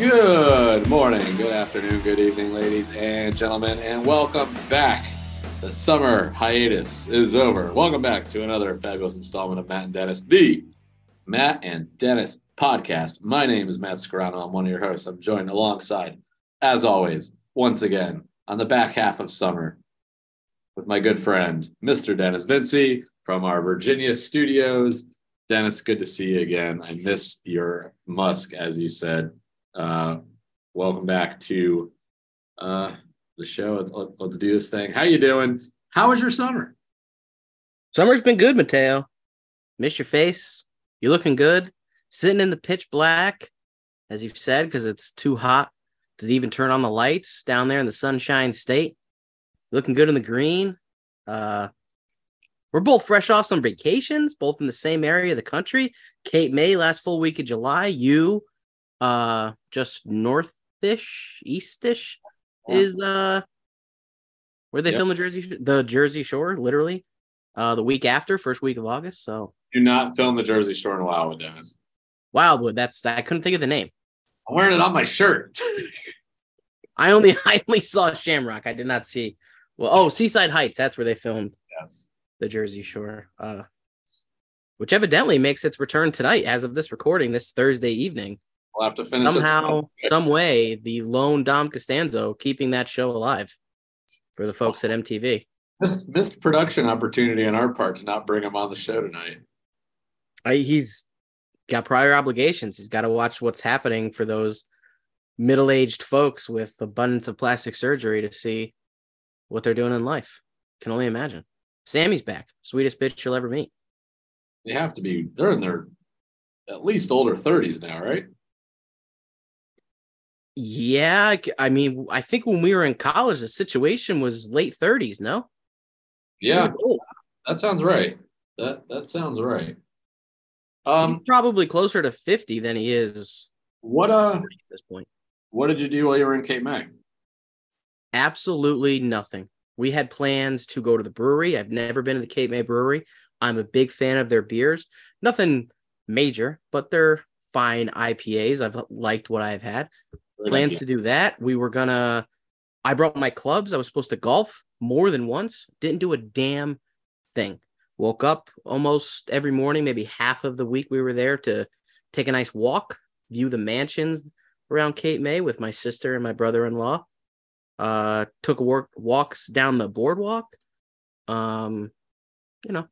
Good morning, good afternoon, good evening, ladies and gentlemen, and welcome back. The summer hiatus is over. Welcome back to another fabulous installment of Matt and Dennis, the Matt and Dennis podcast. My name is Matt Scarano. I'm one of your hosts. I'm joined alongside, as always, once again, on the back half of summer with my good friend, Mr. Dennis Vinci from our Virginia studios. Dennis, good to see you again. I miss your musk, as you said. Uh, welcome back to uh, the show. Let, us do this thing. How you doing? How was your summer? Summer's been good, Mateo. Miss your face. You're looking good. Sitting in the pitch black, as you've said, because it's too hot to even turn on the lights down there in the Sunshine State. Looking good in the green. Uh, we're both fresh off some vacations, both in the same area of the country. Cape May last full week of July. You uh just northish, eastish yeah. is uh where they yep. film the Jersey the Jersey Shore, literally. Uh the week after, first week of August. So do not film the Jersey Shore in Wildwood, Dennis. Wildwood, that's I couldn't think of the name. I'm wearing it on my shirt. I only I only saw Shamrock. I did not see well oh Seaside Heights, that's where they filmed yes the Jersey Shore. Uh which evidently makes its return tonight as of this recording this Thursday evening. We'll have to finish somehow, some way. The lone Dom Costanzo keeping that show alive for the folks at MTV. Missed, missed production opportunity on our part to not bring him on the show tonight. I, he's got prior obligations. He's got to watch what's happening for those middle-aged folks with abundance of plastic surgery to see what they're doing in life. Can only imagine. Sammy's back, sweetest bitch you'll ever meet. They have to be. They're in their at least older thirties now, right? Yeah, I mean, I think when we were in college, the situation was late 30s, no? Yeah, that sounds right. That that sounds right. Um, He's probably closer to 50 than he is. What uh at this point? What did you do while you were in Cape May? Absolutely nothing. We had plans to go to the brewery. I've never been to the Cape May Brewery. I'm a big fan of their beers. Nothing major, but they're fine IPAs. I've liked what I've had plans to do that. We were gonna. I brought my clubs. I was supposed to golf more than once. Didn't do a damn thing. Woke up almost every morning, maybe half of the week we were there to take a nice walk, view the mansions around Cape May with my sister and my brother-in-law. Uh, took work walks down the boardwalk. Um, you know.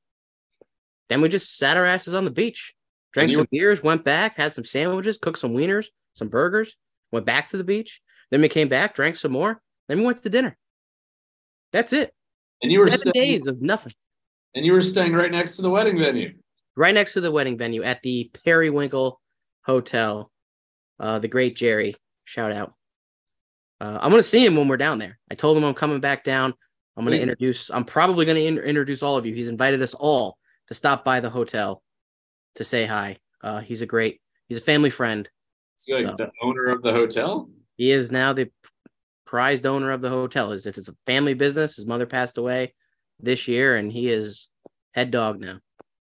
Then we just sat our asses on the beach, drank some beers, went back, had some sandwiches, cooked some wieners, some burgers, went back to the beach. Then we came back, drank some more. Then we went to dinner. That's it. And you were seven staying, days of nothing. And you were staying right next to the wedding venue. Right next to the wedding venue at the Periwinkle Hotel. Uh, the great Jerry, shout out. Uh, I'm gonna see him when we're down there. I told him I'm coming back down. I'm gonna introduce. I'm probably gonna in- introduce all of you. He's invited us all to stop by the hotel to say hi. Uh, he's a great. He's a family friend. Is like so, the owner of the hotel? He is now the prized owner of the hotel. Is it's a family business. His mother passed away this year, and he is head dog now.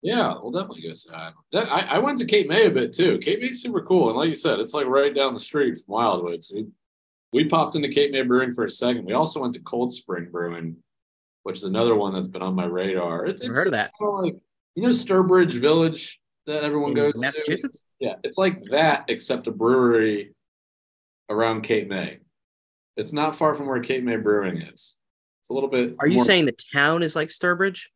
Yeah, we'll definitely go say That, I, I went to Cape May a bit too. Cape May's super cool, and like you said, it's like right down the street from Wildwood. So we, we popped into Cape May Brewing for a second. We also went to Cold Spring Brewing, which is another one that's been on my radar. It's, it's heard of that. Like you know Sturbridge Village that everyone In goes Massachusetts? to. Yeah, it's like that except a brewery around Cape May. It's not far from where Cape May Brewing is. It's a little bit. Are you more... saying the town is like Sturbridge?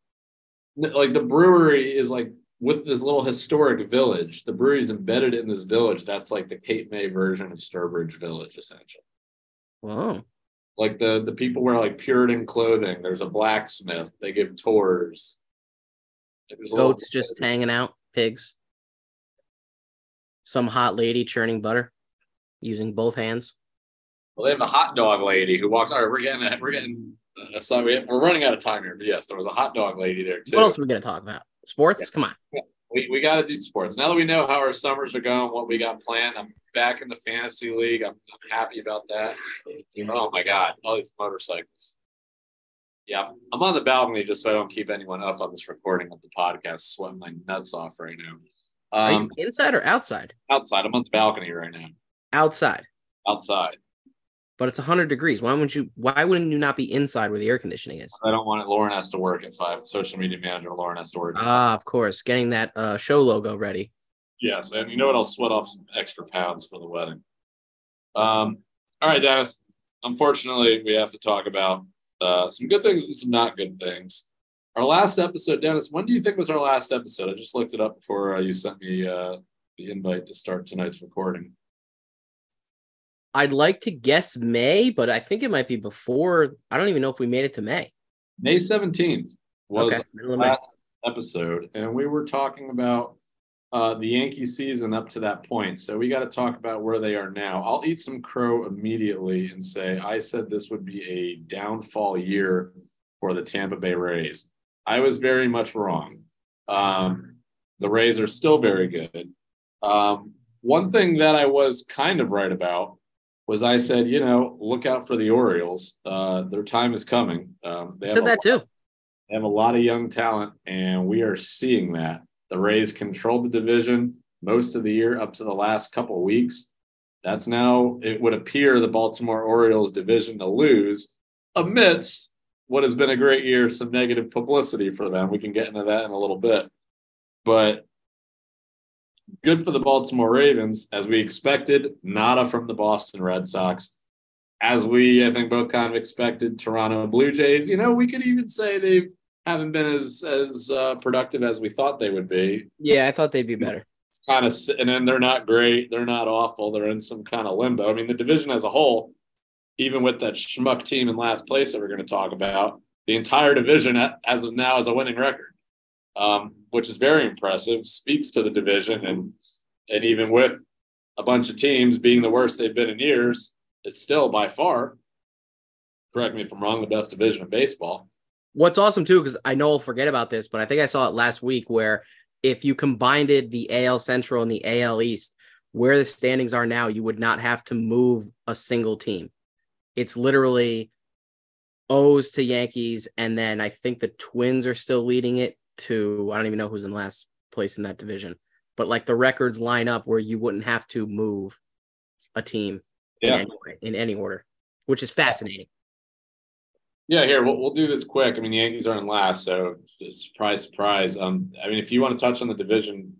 Like the brewery is like with this little historic village. The brewery is embedded in this village. That's like the Cape May version of Sturbridge Village, essentially. Wow. Like the the people wear like Puritan clothing. There's a blacksmith. They give tours. Goats just hanging out pigs. Some hot lady churning butter using both hands. Well, they have a hot dog lady who walks. All right, we're getting we're getting so we, we're running out of time here. But yes, there was a hot dog lady there too. What else are we gonna talk about? Sports? Yeah. Come on. Yeah. We, we got to do sports now that we know how our summers are going, what we got planned. I'm back in the fantasy league. I'm, I'm happy about that. Oh my god, all these motorcycles. Yeah, I'm on the balcony just so I don't keep anyone up on this recording of the podcast, sweating my nuts off right now. Um, inside or outside? Outside. I'm on the balcony right now. Outside. outside. But it's 100 degrees. Why wouldn't you? Why wouldn't you not be inside where the air conditioning is? I don't want it. Lauren has to work at five. Social media manager Lauren has to work. Ah, of course, getting that uh, show logo ready. Yes, and you know what? I'll sweat off some extra pounds for the wedding. Um, all right, Dennis. Unfortunately, we have to talk about uh, some good things and some not good things. Our last episode, Dennis. When do you think was our last episode? I just looked it up before uh, you sent me uh, the invite to start tonight's recording. I'd like to guess May, but I think it might be before. I don't even know if we made it to May. May seventeenth was Okay, last episode, and we were talking about uh, the Yankee season up to that point. So we got to talk about where they are now. I'll eat some crow immediately and say I said this would be a downfall year for the Tampa Bay Rays. I was very much wrong. Um, the Rays are still very good. Um, one thing that I was kind of right about was I said, you know, look out for the Orioles. Uh, their time is coming. Um, they said that too. they have a lot of young talent, and we are seeing that. The Rays controlled the division most of the year up to the last couple weeks. That's now, it would appear, the Baltimore Orioles division to lose amidst what has been a great year, some negative publicity for them. We can get into that in a little bit. But good for the Baltimore Ravens, as we expected, nada from the Boston Red Sox. As we, I think, both kind of expected, Toronto Blue Jays. You know, we could even say they haven't been as as uh, productive as we thought they would be. Yeah, I thought they'd be better. It's kind of sitting in. They're not great. They're not awful. They're in some kind of limbo. I mean, the division as a whole, even with that schmuck team in last place that we're going to talk about, the entire division as of now is a winning record, um, which is very impressive. Speaks to the division, and and even with a bunch of teams being the worst they've been in years, it's still by far. Correct me if I'm wrong. The best division in baseball. What's awesome too, because I know I'll forget about this, but I think I saw it last week where if you combined the AL Central and the AL East, where the standings are now, you would not have to move a single team. It's literally O's to Yankees, and then I think the Twins are still leading it to I don't even know who's in last place in that division. But like the records line up where you wouldn't have to move a team in, any, way- in any order, which is fascinating. Yeah, here we'll, we'll do this quick. I mean, the Yankees are in last, so surprise, surprise. Um, I mean, if you want to touch on the division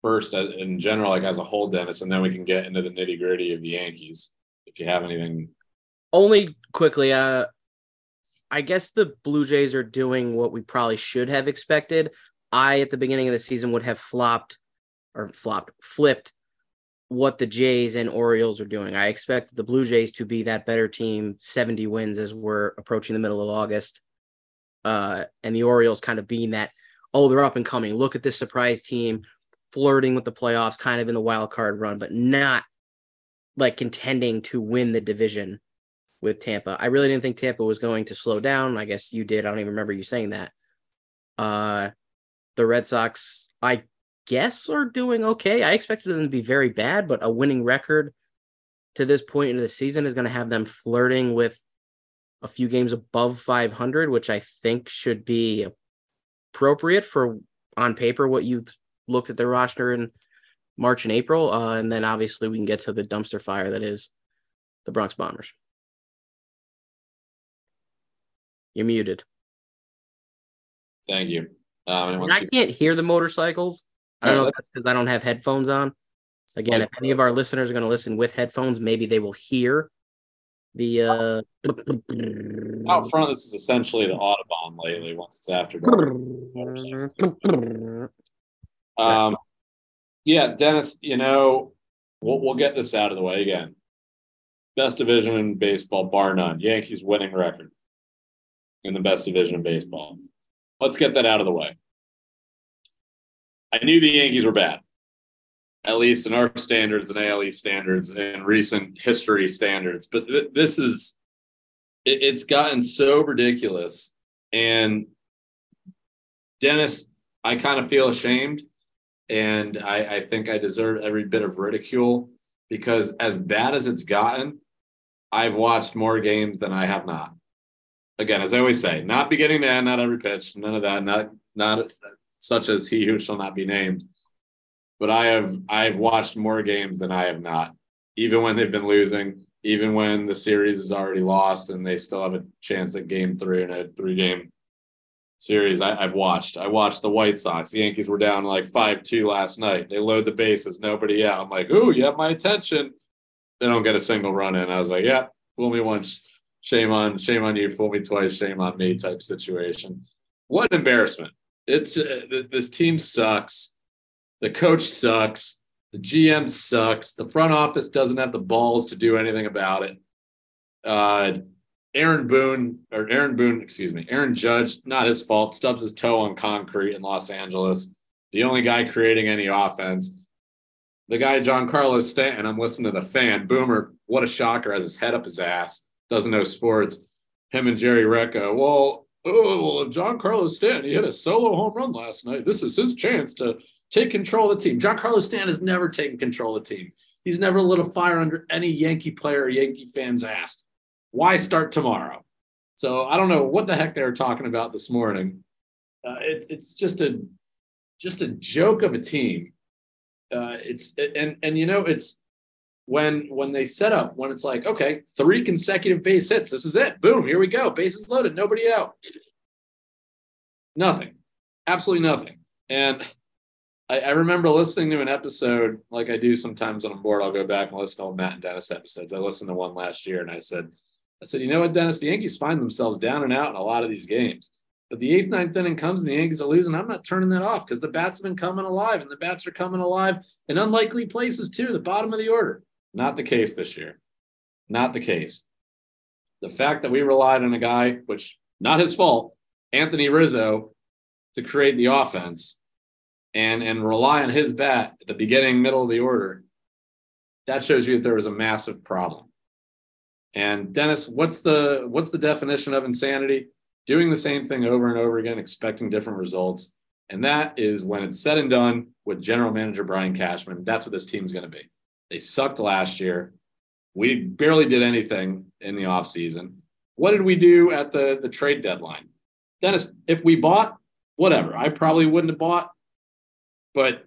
first as, in general, like as a whole, Dennis, and then we can get into the nitty gritty of the Yankees. If you have anything, only quickly uh i guess the blue jays are doing what we probably should have expected i at the beginning of the season would have flopped or flopped flipped what the jays and orioles are doing i expect the blue jays to be that better team 70 wins as we're approaching the middle of august uh and the orioles kind of being that oh they're up and coming look at this surprise team flirting with the playoffs kind of in the wild card run but not like contending to win the division with Tampa. I really didn't think Tampa was going to slow down. I guess you did. I don't even remember you saying that. Uh the Red Sox, I guess, are doing okay. I expected them to be very bad, but a winning record to this point in the season is going to have them flirting with a few games above 500, which I think should be appropriate for on paper what you looked at their roster in March and April. Uh, and then obviously we can get to the dumpster fire that is the Bronx Bombers. You're muted. thank you. Um, I can't hear the motorcycles. I don't know if that's because I don't have headphones on. Again, if any of our listeners are going to listen with headphones, maybe they will hear the uh out front, this is essentially the Autobahn lately. Once it's after dark. Um, yeah, Dennis, you know, we'll, we'll get this out of the way again. Best division in baseball, bar none. Yankees winning record in the best division in baseball. Let's get that out of the way. I knew the Yankees were bad, at least in our standards and ALE standards and recent history standards. But th- this is, it, it's gotten so ridiculous. And Dennis, I kind of feel ashamed and I, I think I deserve every bit of ridicule because as bad as it's gotten, I've watched more games than I have not. Again, as I always say, not beginning to end, not every pitch, none of that, not not such as he who shall not be named. But I have I've watched more games than I have not. even when they've been losing, even when the series is already lost and they still have a chance at game three in a three game series. I, have watched. I watched the White Sox. The Yankees were down like 5 2 last night. They load the bases, nobody out. I'm like, ooh, you have my attention. They don't get a single run in. I was like, yeah, fool me once. Shame on, shame on you. Fool me twice. Shame on me type situation. What an embarrassment. It's uh, this team sucks. The coach sucks. The GM sucks. The front office doesn't have the balls to do anything about it. Uh, Aaron Boone or Aaron Boone, excuse me, Aaron Judge, not his fault, stubs his toe on concrete in Los Angeles. The only guy creating any offense. The guy, Giancarlo Stanton, I'm listening to the fan. Boomer, what a shocker, has his head up his ass, doesn't know sports. Him and Jerry Recco. Well, oh, well, if Giancarlo Stanton, he hit a solo home run last night. This is his chance to take control of the team. Giancarlo Stanton has never taken control of the team. He's never lit a fire under any Yankee player or Yankee fan's ass. Why start tomorrow? So I don't know what the heck they were talking about this morning. Uh, it's it's just a just a joke of a team. Uh, it's and and you know it's when when they set up when it's like okay three consecutive base hits this is it boom here we go bases loaded nobody out nothing absolutely nothing and I, I, remember listening to an episode like I do sometimes when I'm bored. I'll go back and listen to Matt and Dennis episodes. I listened to one last year and I said, I said, you know what, Dennis, the Yankees find themselves down and out in a lot of these games. But the eighth, ninth inning comes and the Yankees are losing. I'm not turning that off because the bats have been coming alive and the bats are coming alive in unlikely places too, the bottom of the order. Not the case this year. Not the case. The fact that we relied on a guy, which not his fault, Anthony Rizzo, to create the offense and and rely on his bat at the beginning, middle of the order, that shows you that there was a massive problem. And Dennis, what's the what's the definition of insanity? Doing the same thing over and over again, expecting different results. And that is when it's said and done with general manager Brian Cashman. That's what this team's going to be. They sucked last year. We barely did anything in the offseason. What did we do at the, the trade deadline? Dennis, if we bought, whatever, I probably wouldn't have bought. But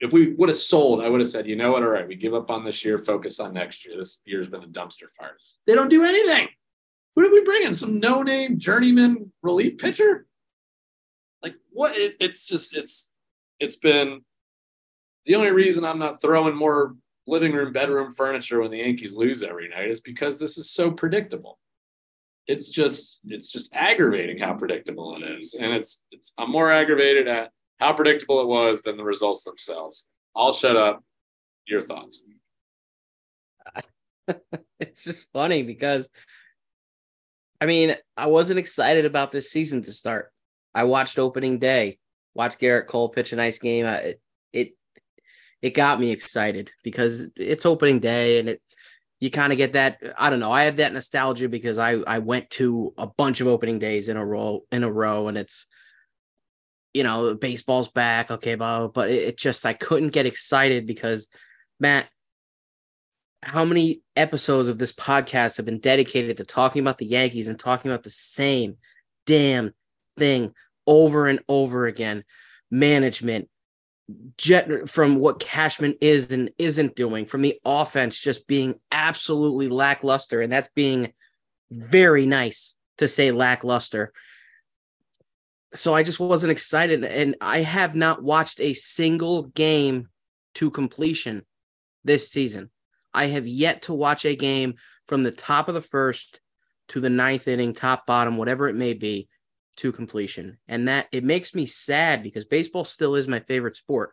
if we would have sold, I would have said, you know what? All right, we give up on this year, focus on next year. This year's been a dumpster fire. They don't do anything. Who did we bring in? Some no name journeyman relief pitcher? Like what? It, it's just, it's, it's been the only reason I'm not throwing more living room, bedroom furniture when the Yankees lose every night is because this is so predictable. It's just, it's just aggravating how predictable it is. And it's, it's, I'm more aggravated at how predictable it was than the results themselves. I'll shut up. Your thoughts? it's just funny because I mean, I wasn't excited about this season to start. I watched opening day, watched Gerrit Cole pitch a nice game. It, it it got me excited because it's opening day and it you kind of get that I don't know. I have that nostalgia because I I went to a bunch of opening days in a row in a row and it's you know, baseball's back, okay, blah, but it, it just I couldn't get excited because Matt, how many episodes of this podcast have been dedicated to talking about the Yankees and talking about the same damn thing over and over again? Management, jet from what Cashman is and isn't doing, from the offense just being absolutely lackluster, and that's being very nice to say lackluster so I just wasn't excited. And I have not watched a single game to completion this season. I have yet to watch a game from the top of the first to the ninth inning, top, bottom, whatever it may be, to completion. And that it makes me sad because baseball still is my favorite sport.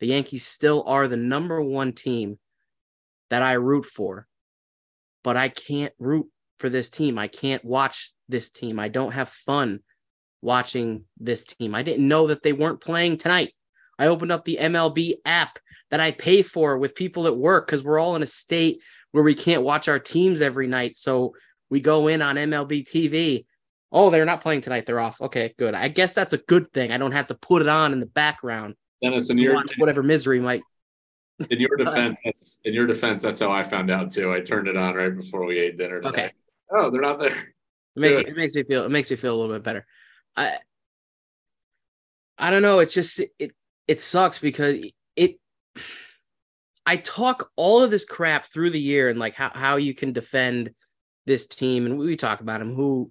The Yankees still are the number one team that I root for, but I can't root for this team. I can't watch this team. I don't have fun watching this team. I didn't know that they weren't playing tonight. I opened up the MLB app that I pay for with people at work because we're all in a state where we can't watch our teams every night. So we go in on MLB TV. Oh, they're not playing tonight. They're off. Okay, good. I guess that's a good thing. I don't have to put it on in the background. Dennis, in your whatever misery might. In your defense, that's in your defense. That's how I found out too. I turned it on right before we ate dinner. Today. Okay. Oh, they're not there. It makes, it makes me feel. It makes me feel a little bit better. I I don't know. It's just it it sucks because it. I talk all of this crap through the year and like how, how you can defend this team, and we talk about him who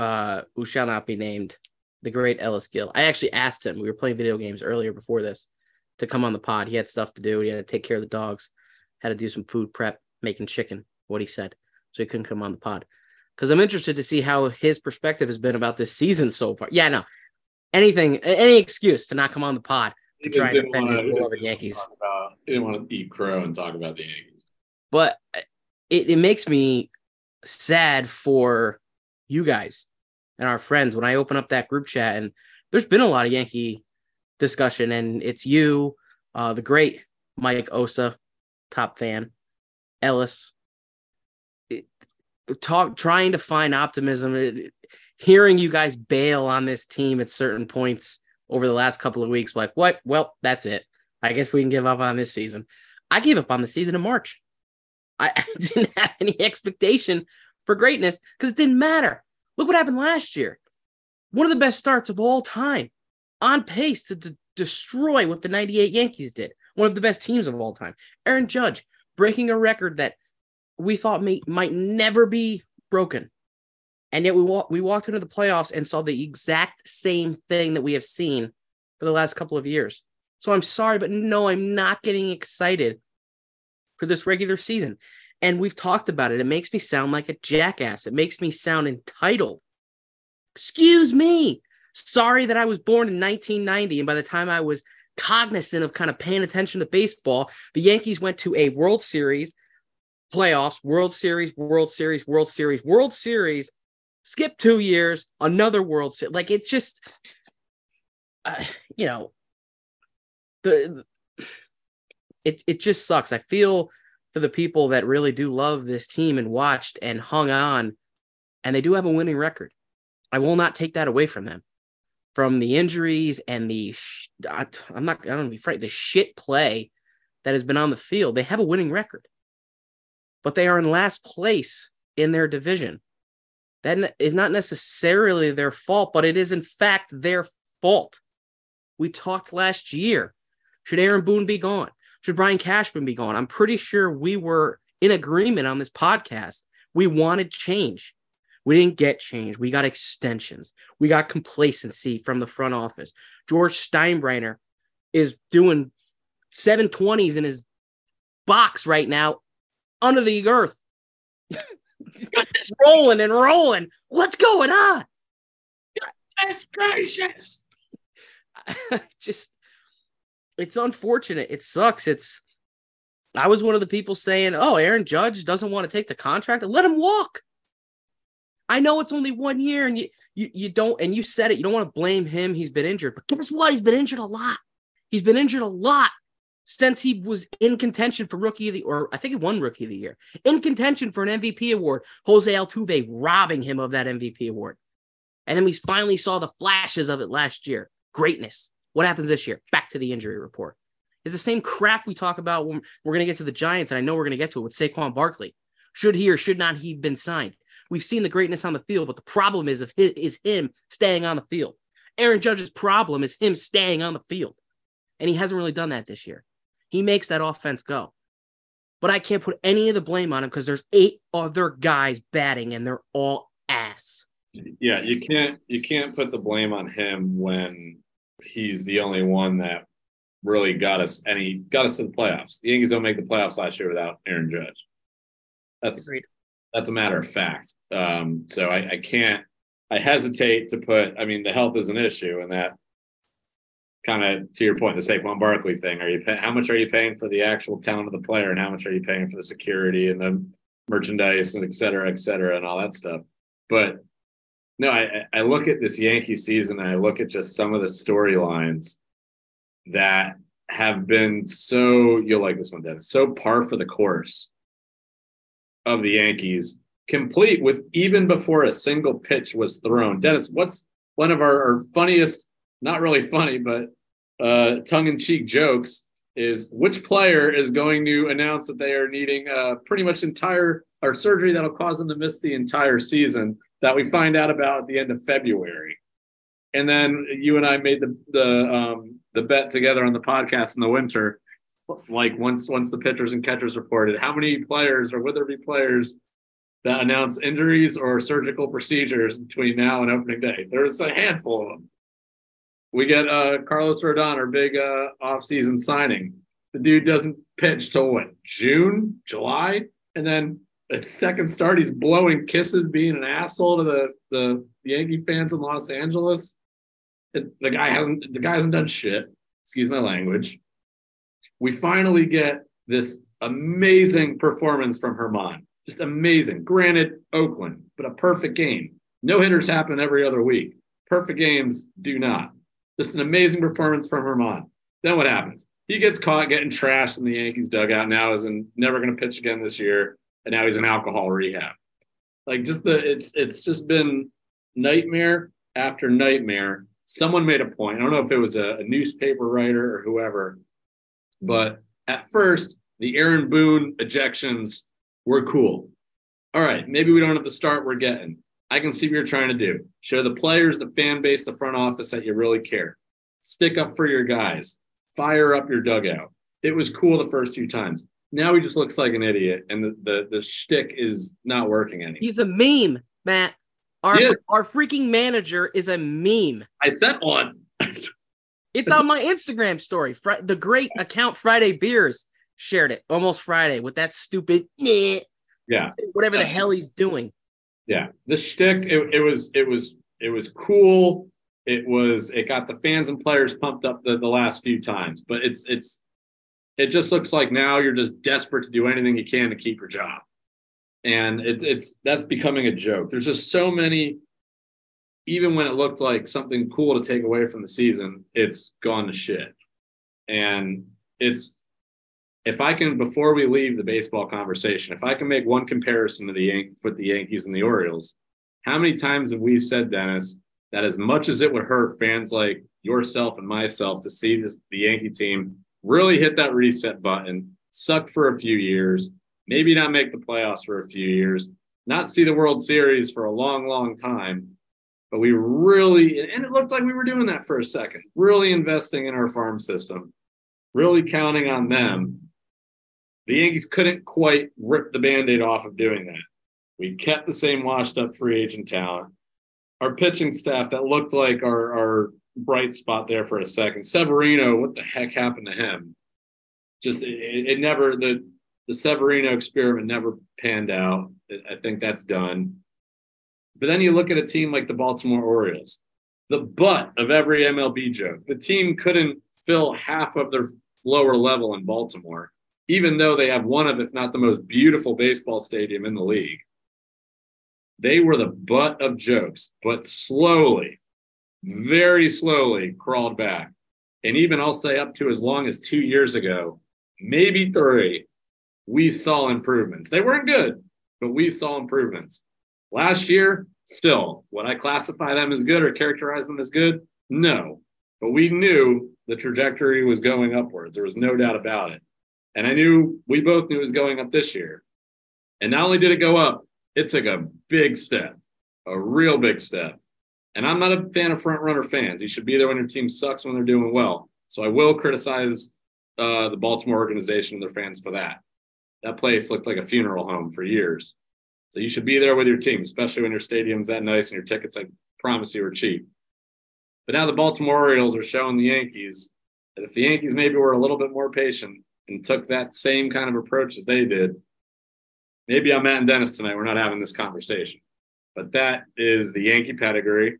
uh who shall not be named, the great Ellis Gill. I actually asked him, we were playing video games earlier before this to come on the pod. He had stuff to do, he had to take care of the dogs, had to do some food prep, making chicken, what he said. So he couldn't come on the pod. Because I'm interested to see how his perspective has been about this season so far. Yeah, no. Anything, any excuse to not come on the pod to He try and defend wanna- his beloved Yankees. About- He didn't want to eat crow and talk about the Yankees. but it, it makes me sad for you guys and our friends when I open up that group chat and there's been a lot of Yankee discussion and it's you, uh, the great Mike Osa, top fan, Ellis, it- talk trying to find optimism, it- hearing you guys bail on this team at certain points over the last couple of weeks, like what? Well, that's it. I guess we can give up on this season. I gave up on the season in March. I, I didn't have any expectation for greatness because it didn't matter. Look what happened last year. One of the best starts of all time, on pace to d- destroy what the 98 Yankees did. One of the best teams of all time. Aaron Judge breaking a record that we thought may, might never be broken. And yet we, wa- we walked into the playoffs and saw the exact same thing that we have seen for the last couple of years. So I'm sorry, but no, I'm not getting excited for this regular season. And we've talked about it. It makes me sound like a jackass. It makes me sound entitled. Excuse me. Sorry that I was born in 1990. And by the time I was cognizant of kind of paying attention to baseball, the Yankees went to a World Series, playoffs, World Series, World Series, World Series, World Series, skip two years, another World Series. Like it's just, uh, you know, the it it just sucks. I feel for the people that really do love this team and watched and hung on, and they do have a winning record. I will not take that away from them. From the injuries and the sh- I, I'm not I don't be afraid the shit play that has been on the field. They have a winning record, but they are in last place in their division. That is not necessarily their fault, but it is in fact their fault. We talked last year. Should Aaron Boone be gone? Should Brian Cashman be gone? I'm pretty sure we were in agreement on this podcast. We wanted change. We didn't get change. We got extensions. We got complacency from the front office. George Steinbrenner is doing 720s in his box right now under the earth. Rolling and rolling. What's going on? That's gracious. just it's unfortunate. It sucks. It's I was one of the people saying, "Oh, Aaron Judge doesn't want to take the contract. Let him walk." I know it's only one year, and you you you don't, and you said it. You don't want to blame him. He's been injured, but guess what? He's been injured a lot. He's been injured a lot since he was in contention for rookie of the, or I think he won rookie of the year, in contention for an MVP award. Jose Altuve robbing him of that MVP award, and then we finally saw the flashes of it last year. Greatness. What happens this year? Back to the injury report. It's the same crap we talk about when we're going to get to the Giants, and I know we're going to get to it with Saquon Barkley. Should he or should not he been signed? We've seen the greatness on the field, but the problem is of his, is him staying on the field. Aaron Judge's problem is him staying on the field, and he hasn't really done that this year. He makes that offense go, but I can't put any of the blame on him because there's eight other guys batting, and they're all ass. Yeah, you can't you can't put the blame on him when he's the only one that really got us and he got us to the playoffs. The Yankees don't make the playoffs last year without Aaron Judge. That's Agreed. that's a matter of fact. Um, so I, I can't I hesitate to put I mean the health is an issue and that kind of to your point, the Saquon Barkley thing. Are you pay, how much are you paying for the actual talent of the player and how much are you paying for the security and the merchandise and et cetera, et cetera, and all that stuff? But no, I, I look at this Yankee season and I look at just some of the storylines that have been so you'll like this one, Dennis, so par for the course of the Yankees, complete with even before a single pitch was thrown. Dennis, what's one of our, our funniest, not really funny, but uh, tongue-in-cheek jokes is which player is going to announce that they are needing uh, pretty much entire or surgery that'll cause them to miss the entire season that we find out about at the end of February. And then you and I made the the um, the bet together on the podcast in the winter like once once the pitchers and catchers reported, how many players or would there be players that announce injuries or surgical procedures between now and opening day? There's a handful of them. We get uh, Carlos Rodon, our big uh, offseason signing. The dude doesn't pitch till what June, July, and then a second start, he's blowing kisses, being an asshole to the the Yankee fans in Los Angeles. It, the guy hasn't the guy hasn't done shit. Excuse my language. We finally get this amazing performance from Germán. Just amazing. Granted, Oakland, but a perfect game. No hitters happen every other week. Perfect games do not. Just an amazing performance from Germán. Then what happens? He gets caught getting trashed in the Yankees dugout. Now is in, never going to pitch again this year, and now he's in alcohol rehab. Like just the it's it's just been nightmare after nightmare. Someone made a point. I don't know if it was a, a newspaper writer or whoever, but at first the Aaron Boone ejections were cool. All right, maybe we don't have the start we're getting. I can see what you're trying to do. Show the players, the fan base, the front office that you really care. Stick up for your guys. Fire up your dugout. It was cool the first few times. Now he just looks like an idiot, and the the, the shtick is not working anymore. He's a meme, Matt. Our yeah. our freaking manager is a meme. I sent one. it's on my Instagram story. Fr- the great account Friday Beers shared it almost Friday with that stupid yeah whatever the hell he's doing. Yeah, the shtick it, it was it was it was cool. It was it got the fans and players pumped up the, the last few times, but it's it's it just looks like now you're just desperate to do anything you can to keep your job and it's it's that's becoming a joke. There's just so many. Even when it looked like something cool to take away from the season, it's gone to shit. And it's if I can before we leave the baseball conversation, if I can make one comparison to the Yan- with the Yankees and the Orioles, how many times have we said, Dennis, that as much as it would hurt fans like yourself and myself to see this the Yankee team really hit that reset button, suck for a few years, maybe not make the playoffs for a few years, not see the World Series for a long, long time. But we really, and it looked like we were doing that for a second, really investing in our farm system, really counting on them. The Yankees couldn't quite rip the band aid off of doing that. We kept the same washed up free agent talent. Our pitching staff that looked like our, our bright spot there for a second. Severino, what the heck happened to him? Just it, it never the the Severino experiment never panned out. I think that's done. But then you look at a team like the Baltimore Orioles, the butt of every MLB joke. The team couldn't fill half of their lower level in Baltimore, even though they have one of, if not the most beautiful baseball stadium in the league. They were the butt of jokes, but slowly, very slowly crawled back. And even I'll say up to as long as two years ago, maybe three, we saw improvements. They weren't good, but we saw improvements. Last year, still, would I classify them as good or characterize them as good? No. But we knew the trajectory was going upwards. There was no doubt about it. And I knew we both knew it was going up this year. And not only did it go up, it took a big step, a real big step. And I'm not a fan of front runner fans. You should be there when your team sucks when they're doing well. So I will criticize uh, the Baltimore organization and their fans for that that place looked like a funeral home for years. So you should be there with your team, especially when your stadium's that nice and your tickets, I promise you, are cheap. But now the Baltimore Orioles are showing the Yankees that if the Yankees maybe were a little bit more patient and took that same kind of approach as they did, maybe I'm Matt and Dennis tonight. We're not having this conversation. But that is the Yankee pedigree.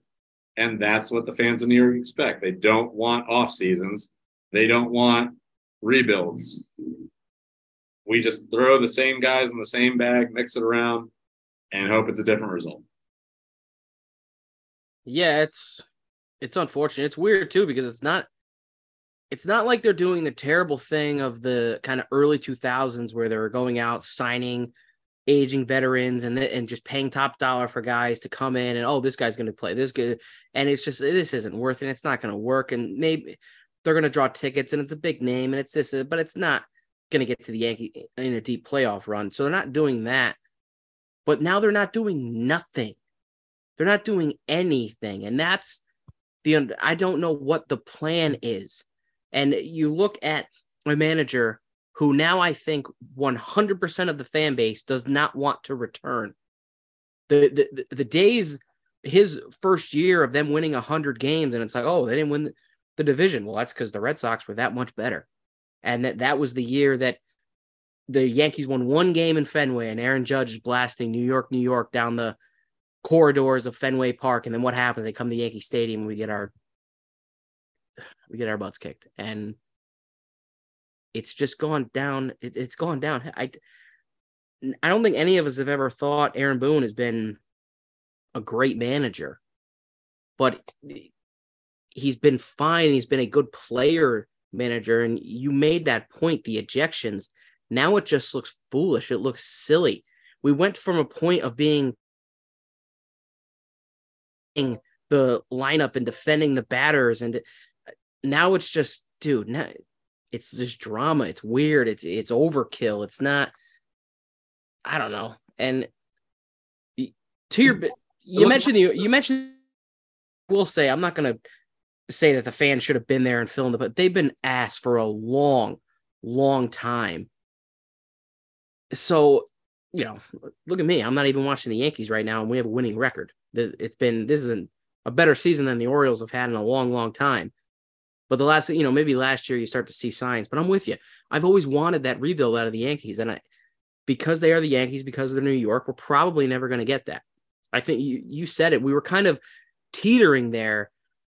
And that's what the fans of New York expect. They don't want off seasons. They don't want rebuilds we just throw the same guys in the same bag, mix it around, and hope it's a different result. Yeah, it's it's unfortunate. It's weird too because it's not it's not like they're doing the terrible thing of the kind of early 2000s where they were going out signing aging veterans and and just paying top dollar for guys to come in and oh this guy's going to play this good and it's just this isn't worth it it's not going to work and maybe they're going to draw tickets and it's a big name and it's this but it's not going to get to the Yankee in a deep playoff run. So they're not doing that. But now they're not doing nothing. They're not doing anything. And that's the I don't know what the plan is. And you look at a manager who now I think 100% of the fan base does not want to return. The the the days his first year of them winning 100 games and it's like, "Oh, they didn't win the division." Well, that's cuz the Red Sox were that much better. And that that was the year that the Yankees won one game in Fenway and Aaron Judge is blasting New York, New York down the corridors of Fenway Park and then what happens? They come to Yankee Stadium and we get our we get our butts kicked. And it's just gone down. It, it's gone down. I, I don't think any of us have ever thought Aaron Boone has been a great manager, but he's been fine. He's been a good player manager. And you made that point, the ejections. Now it just looks foolish. It looks silly. We went from a point of being the lineup and defending the batters and uh, now it's just dude now it's just drama. It's weird. It's it's overkill. It's not. I don't know. And to your, you mentioned you you mentioned. We'll say I'm not gonna say that the fans should have been there and filmed it, but they've been asked for a long, long time. So, you know, look at me. I'm not even watching the Yankees right now, and we have a winning record. It's been this isn't a better season than the Orioles have had in a long, long time. But the last, you know, maybe last year you start to see signs. But I'm with you. I've always wanted that rebuild out of the Yankees, and I, because they are the Yankees, because they're New York, we're probably never going to get that. I think you you said it. We were kind of teetering there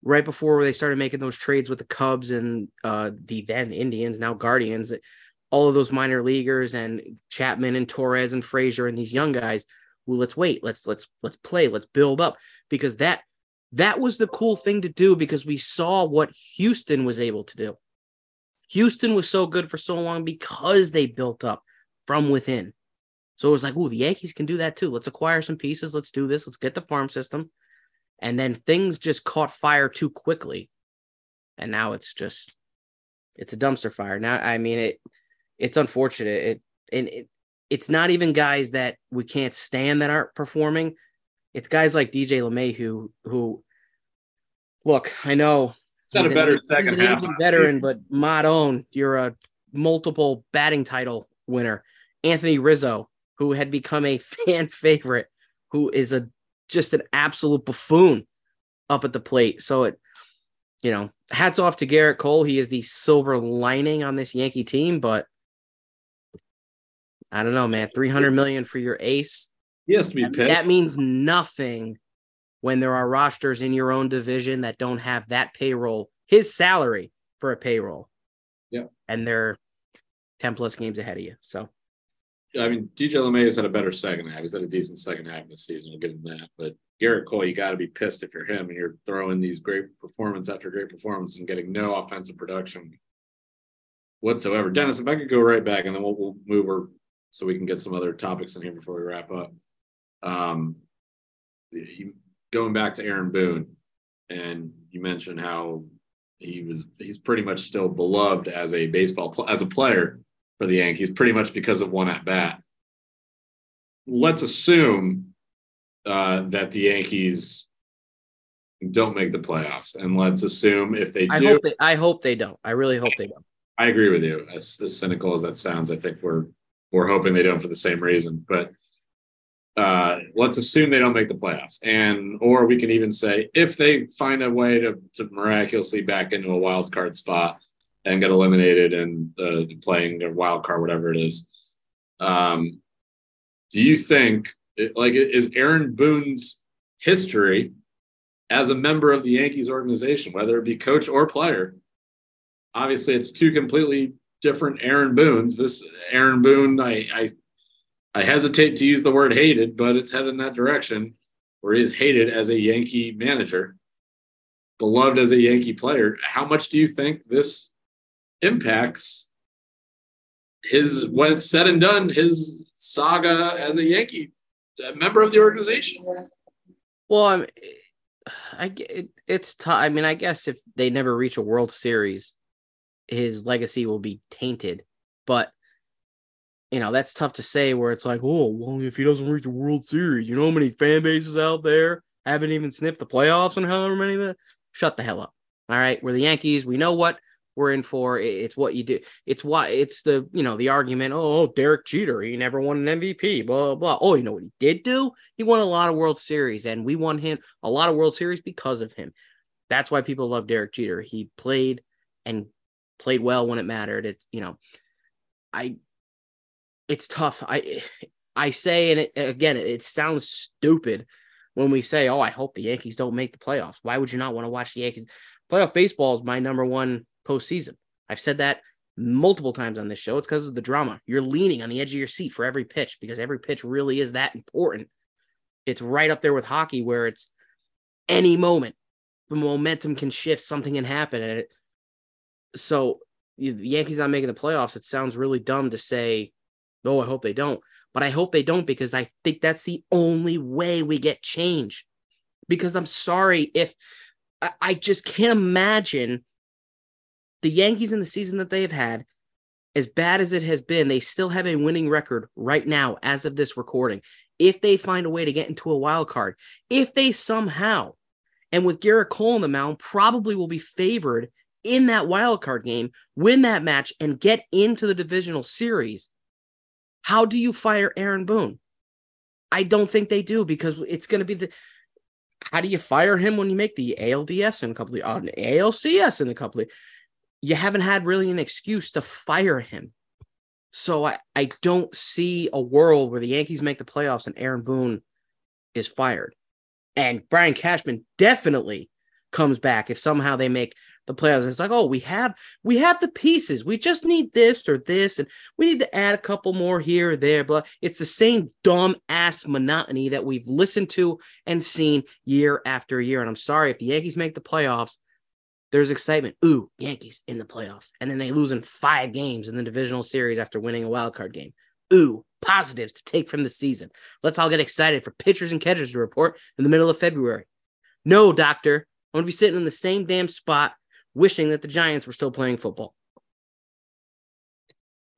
right before they started making those trades with the Cubs and uh, the then Indians, now Guardians, all of those minor leaguers and Chapman and Torres and Frazier and these young guys. Well, let's wait. Let's let's let's play. Let's build up because that that was the cool thing to do because we saw what Houston was able to do. Houston was so good for so long because they built up from within. So it was like, oh, the Yankees can do that too. Let's acquire some pieces. Let's do this. Let's get the farm system. And then things just caught fire too quickly. And now it's just it's a dumpster fire. Now I mean it it's unfortunate. It and it, it's not even guys that we can't stand that aren't performing it's guys like DJ LeMahieu who who look, I know it's not a better an, second he's an half veteran, but Modone, you're a multiple batting title winner. Anthony Rizzo, who had become a fan favorite, who is a just an absolute buffoon up at the plate. So it, you know, hats off to Gerrit Cole. He is the silver lining on this Yankee team, but I don't know, man. 300 million for your ace. He has to be pissed. That means nothing when there are rosters in your own division that don't have that payroll, his salary for a payroll. Yeah. And they're 10 plus games ahead of you. So, I mean, DJ LeMahieu has had a better second half. He's had a decent second half the season. We'll give him that. But Gerrit Cole, you got to be pissed if you're him and you're throwing these great performance after great performance and getting no offensive production whatsoever. Dennis, if I could go right back and then we'll, we'll move her so we can get some other topics in here before we wrap up. Um, going back to Aaron Boone, and you mentioned how he was he's pretty much still beloved as a baseball as a player for the Yankees, pretty much because of one at bat. Let's assume uh, that the Yankees don't make the playoffs, and let's assume if they do, I hope they, I hope they don't. I really hope they don't. I agree with you. As, as cynical as that sounds, I think we're we're hoping they don't for the same reason. But uh, let's assume they don't make the playoffs, and or we can even say if they find a way to, to miraculously back into a wild card spot and get eliminated and uh, playing a wild card, whatever it is. Um, do you think like is Aaron Boone's history as a member of the Yankees organization, whether it be coach or player? Obviously, it's two completely different Aaron Boones. This Aaron Boone, I, I I hesitate to use the word hated, but it's headed in that direction where he is hated as a Yankee manager, beloved as a Yankee player. How much do you think this impacts his, when it's said and done, his saga as a Yankee a member of the organization? Well, I'm, I it, it's tough. I mean, I guess if they never reach a World Series, his legacy will be tainted. But you know, that's tough to say where it's like, oh, well, if he doesn't reach the World Series, you know how many fan bases out there haven't even sniffed the playoffs and however many of Shut the hell up. All right. We're the Yankees. We know what we're in for. It's what you do. It's why it's the you know the argument. Oh, oh Derek Jeter, he never won an MVP. Blah blah. Oh, you know what he did do? He won a lot of World Series, and we won him a lot of World Series because of him. That's why people love Derek Jeter. He played and played well when it mattered. It's you know, I. It's tough. I I say, and it, again, it sounds stupid when we say, "Oh, I hope the Yankees don't make the playoffs." Why would you not want to watch the Yankees? Playoff baseball is my number one postseason. I've said that multiple times on this show. It's because of the drama. You're leaning on the edge of your seat for every pitch because every pitch really is that important. It's right up there with hockey where it's any moment the momentum can shift, something can happen. And it, so the Yankees not making the playoffs, it sounds really dumb to say, oh, I hope they don't. But I hope they don't because I think that's the only way we get change. Because I'm sorry if I, I just can't imagine the Yankees in the season that they have had, as bad as it has been, they still have a winning record right now as of this recording. If they find a way to get into a wild card, if they somehow, and with Gerrit Cole on the mound, probably will be favored in that wild card game, win that match, and get into the divisional series. How do you fire Aaron Boone? I don't think they do because it's going to be the. How do you fire him when you make the ALDS in a couple of uh, ALCS in a couple of you haven't had really an excuse to fire him. So I, I don't see a world where the Yankees make the playoffs and Aaron Boone is fired. And Brian Cashman definitely comes back if somehow they make the playoffs. It's like, oh, we have we have the pieces. We just need this or this, and we need to add a couple more here or there. But it's the same dumb ass monotony that we've listened to and seen year after year. And I'm sorry if the Yankees make the playoffs, there's excitement. Ooh, Yankees in the playoffs. And then they lose in five games in the divisional series after winning a wild card game. Ooh, positives to take from the season. Let's all get excited for pitchers and catchers to report in the middle of February. No, doctor. I'm going to be sitting in the same damn spot wishing that the Giants were still playing football.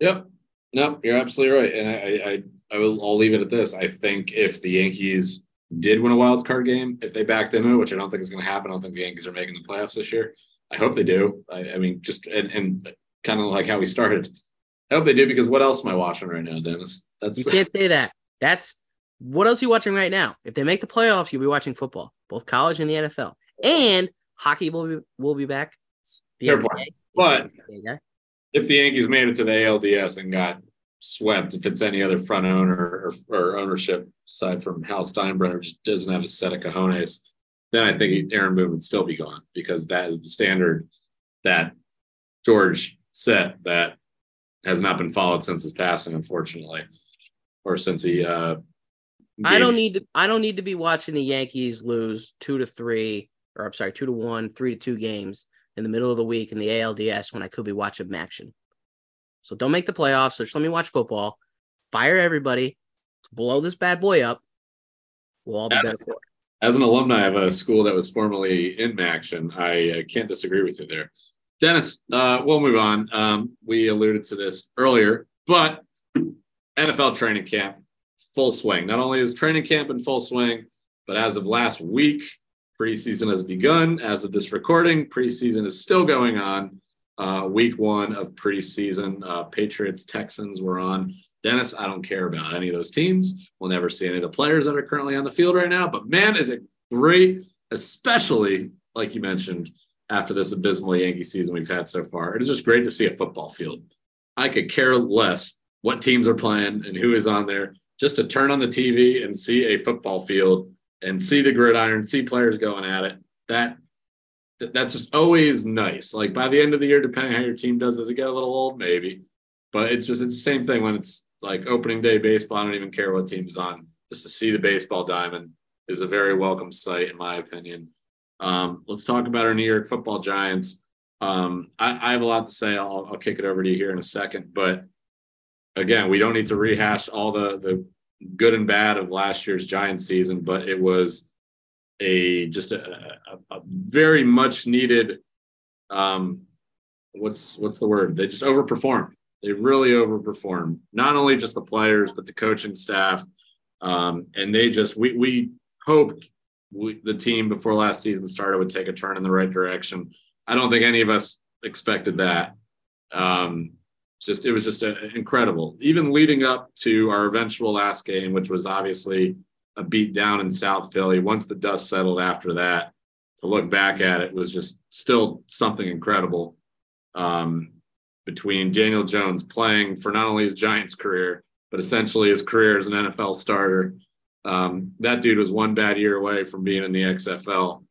Yep. No, you're absolutely right. And I, I, I will, I'll leave it at this. I think if the Yankees did win a wild card game, if they backed into it, which I don't think is going to happen, I don't think the Yankees are making the playoffs this year. I hope they do. I, I mean, just and, and kind of like how we started. I hope they do because what else am I watching right now, Dennis? That's you can't say that. That's what else are you watching right now? If they make the playoffs, you'll be watching football, both college and the NFL, and hockey will be will be back. Fair point. But if the Yankees made it to the ALDS and got swept if it's any other front owner or, or ownership aside from Hal Steinbrenner just doesn't have a set of cojones, then I think Aaron Boone would still be gone because that is the standard that George set that has not been followed since his passing, unfortunately, or since he. Uh, I don't need to. I don't need to be watching the Yankees lose two to three, or I'm sorry, two to one, three to two games in the middle of the week in the ALDS when I could be watching action. So don't make the playoffs. So just let me watch football. Fire everybody. Blow this bad boy up. We'll all be as, better for. As an alumni of a school that was formerly in action, I uh, can't disagree with you there. Dennis, uh, we'll move on. Um, we alluded to this earlier, but NFL training camp full swing. Not only is training camp in full swing, but as of last week, preseason has begun. As of this recording, preseason is still going on uh, week one of preseason. Uh, Patriots, Texans were on. Dennis, I don't care about any of those teams. We'll never see any of the players that are currently on the field right now. But man, is it great, especially like you mentioned, after this abysmal Yankee season we've had so far. It is just great to see a football field. I could care less what teams are playing and who is on there. Just to turn on the TV and see a football field and see the gridiron, see players going at it. That that's just always nice. Like by the end of the year, depending how your team does, does it get a little old? Maybe, but it's just it's the same thing when it's like opening day baseball. I don't even care what team's on. Just to see the baseball diamond is a very welcome sight, in my opinion. Um, let's talk about our New York Football Giants. Um, I, I, have a lot to say. I'll, I'll kick it over to you here in a second, but again, we don't need to rehash all the the good and bad of last year's Giants season, but it was a just a, a, a very much needed um, what's what's the word? They just overperformed. They really overperformed. Not only just the players, but the coaching staff. Um, and they just we we hoped we, the team before last season started would take a turn in the right direction. I don't think any of us expected that. Um, just it was just a, incredible. Even leading up to our eventual last game, which was obviously a beat down in South Philly. Once the dust settled after that, to look back at it was just still something incredible. Um, between Daniel Jones playing for not only his Giants career, but essentially his career as an NFL starter. Um, that dude was one bad year away from being in the XFL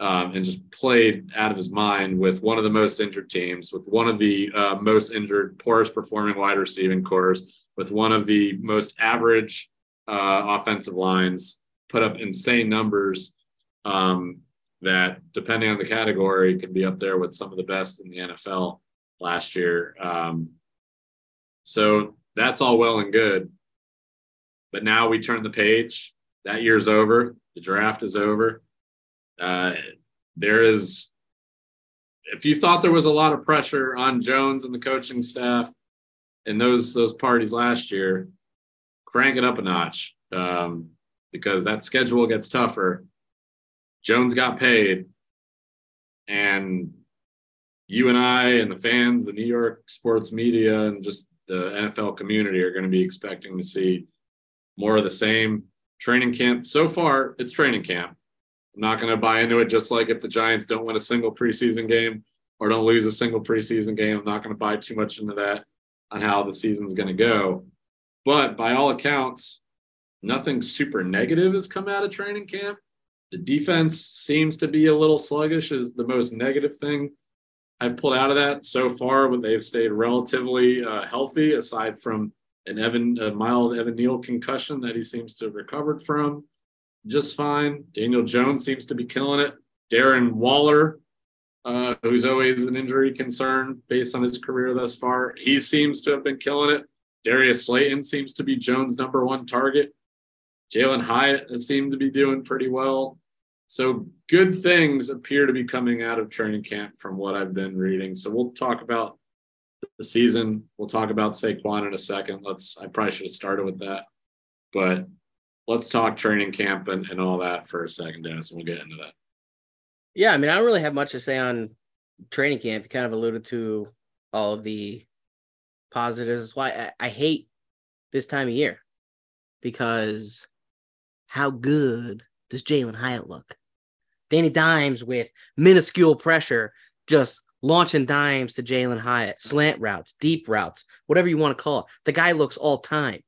um, and just played out of his mind with one of the most injured teams, with one of the uh, most injured, poorest performing wide receiving corps, with one of the most average uh, offensive lines, put up insane numbers um, that, depending on the category, can be up there with some of the best in the NFL last year. Um, so that's all well and good. But now we turn the page. That year's over. The draft is over uh, there is, if you thought there was a lot of pressure on Jones and the coaching staff and those those parties last year, crank it up a notch um, because that schedule gets tougher. Jones got paid, and you and I and the fans, the New York sports media, and just the NFL community are going to be expecting to see more of the same training camp. So far, it's training camp. I'm not going to buy into it. Just like if the Giants don't win a single preseason game or don't lose a single preseason game, I'm not going to buy too much into that on how the season's going to go. But by all accounts, nothing super negative has come out of training camp. The defense seems to be a little sluggish, is the most negative thing I've pulled out of that so far. But they've stayed relatively uh, healthy, aside from an Evan, a mild Evan Neal concussion that he seems to have recovered from just fine. Daniel Jones seems to be killing it. Darren Waller, uh, who's always an injury concern based on his career thus far, he seems to have been killing it. Darius Slayton seems to be Jones' number one target. Jalin Hyatt has seemed to be doing pretty well. So good things appear to be coming out of training camp from what I've been reading. So we'll talk about the season. We'll talk about Saquon in a second. Let's I probably should have started with that. But let's talk training camp and, and all that for a second, Dennis, and we'll get into that. Yeah, I mean, I don't really have much to say on training camp. You kind of alluded to all of the positives. That's why I, I hate this time of year because how good does Jalin Hyatt look? Danny Dimes with minuscule pressure, just launching dimes to Jalin Hyatt, slant routes, deep routes, whatever you want to call it. The guy looks all time.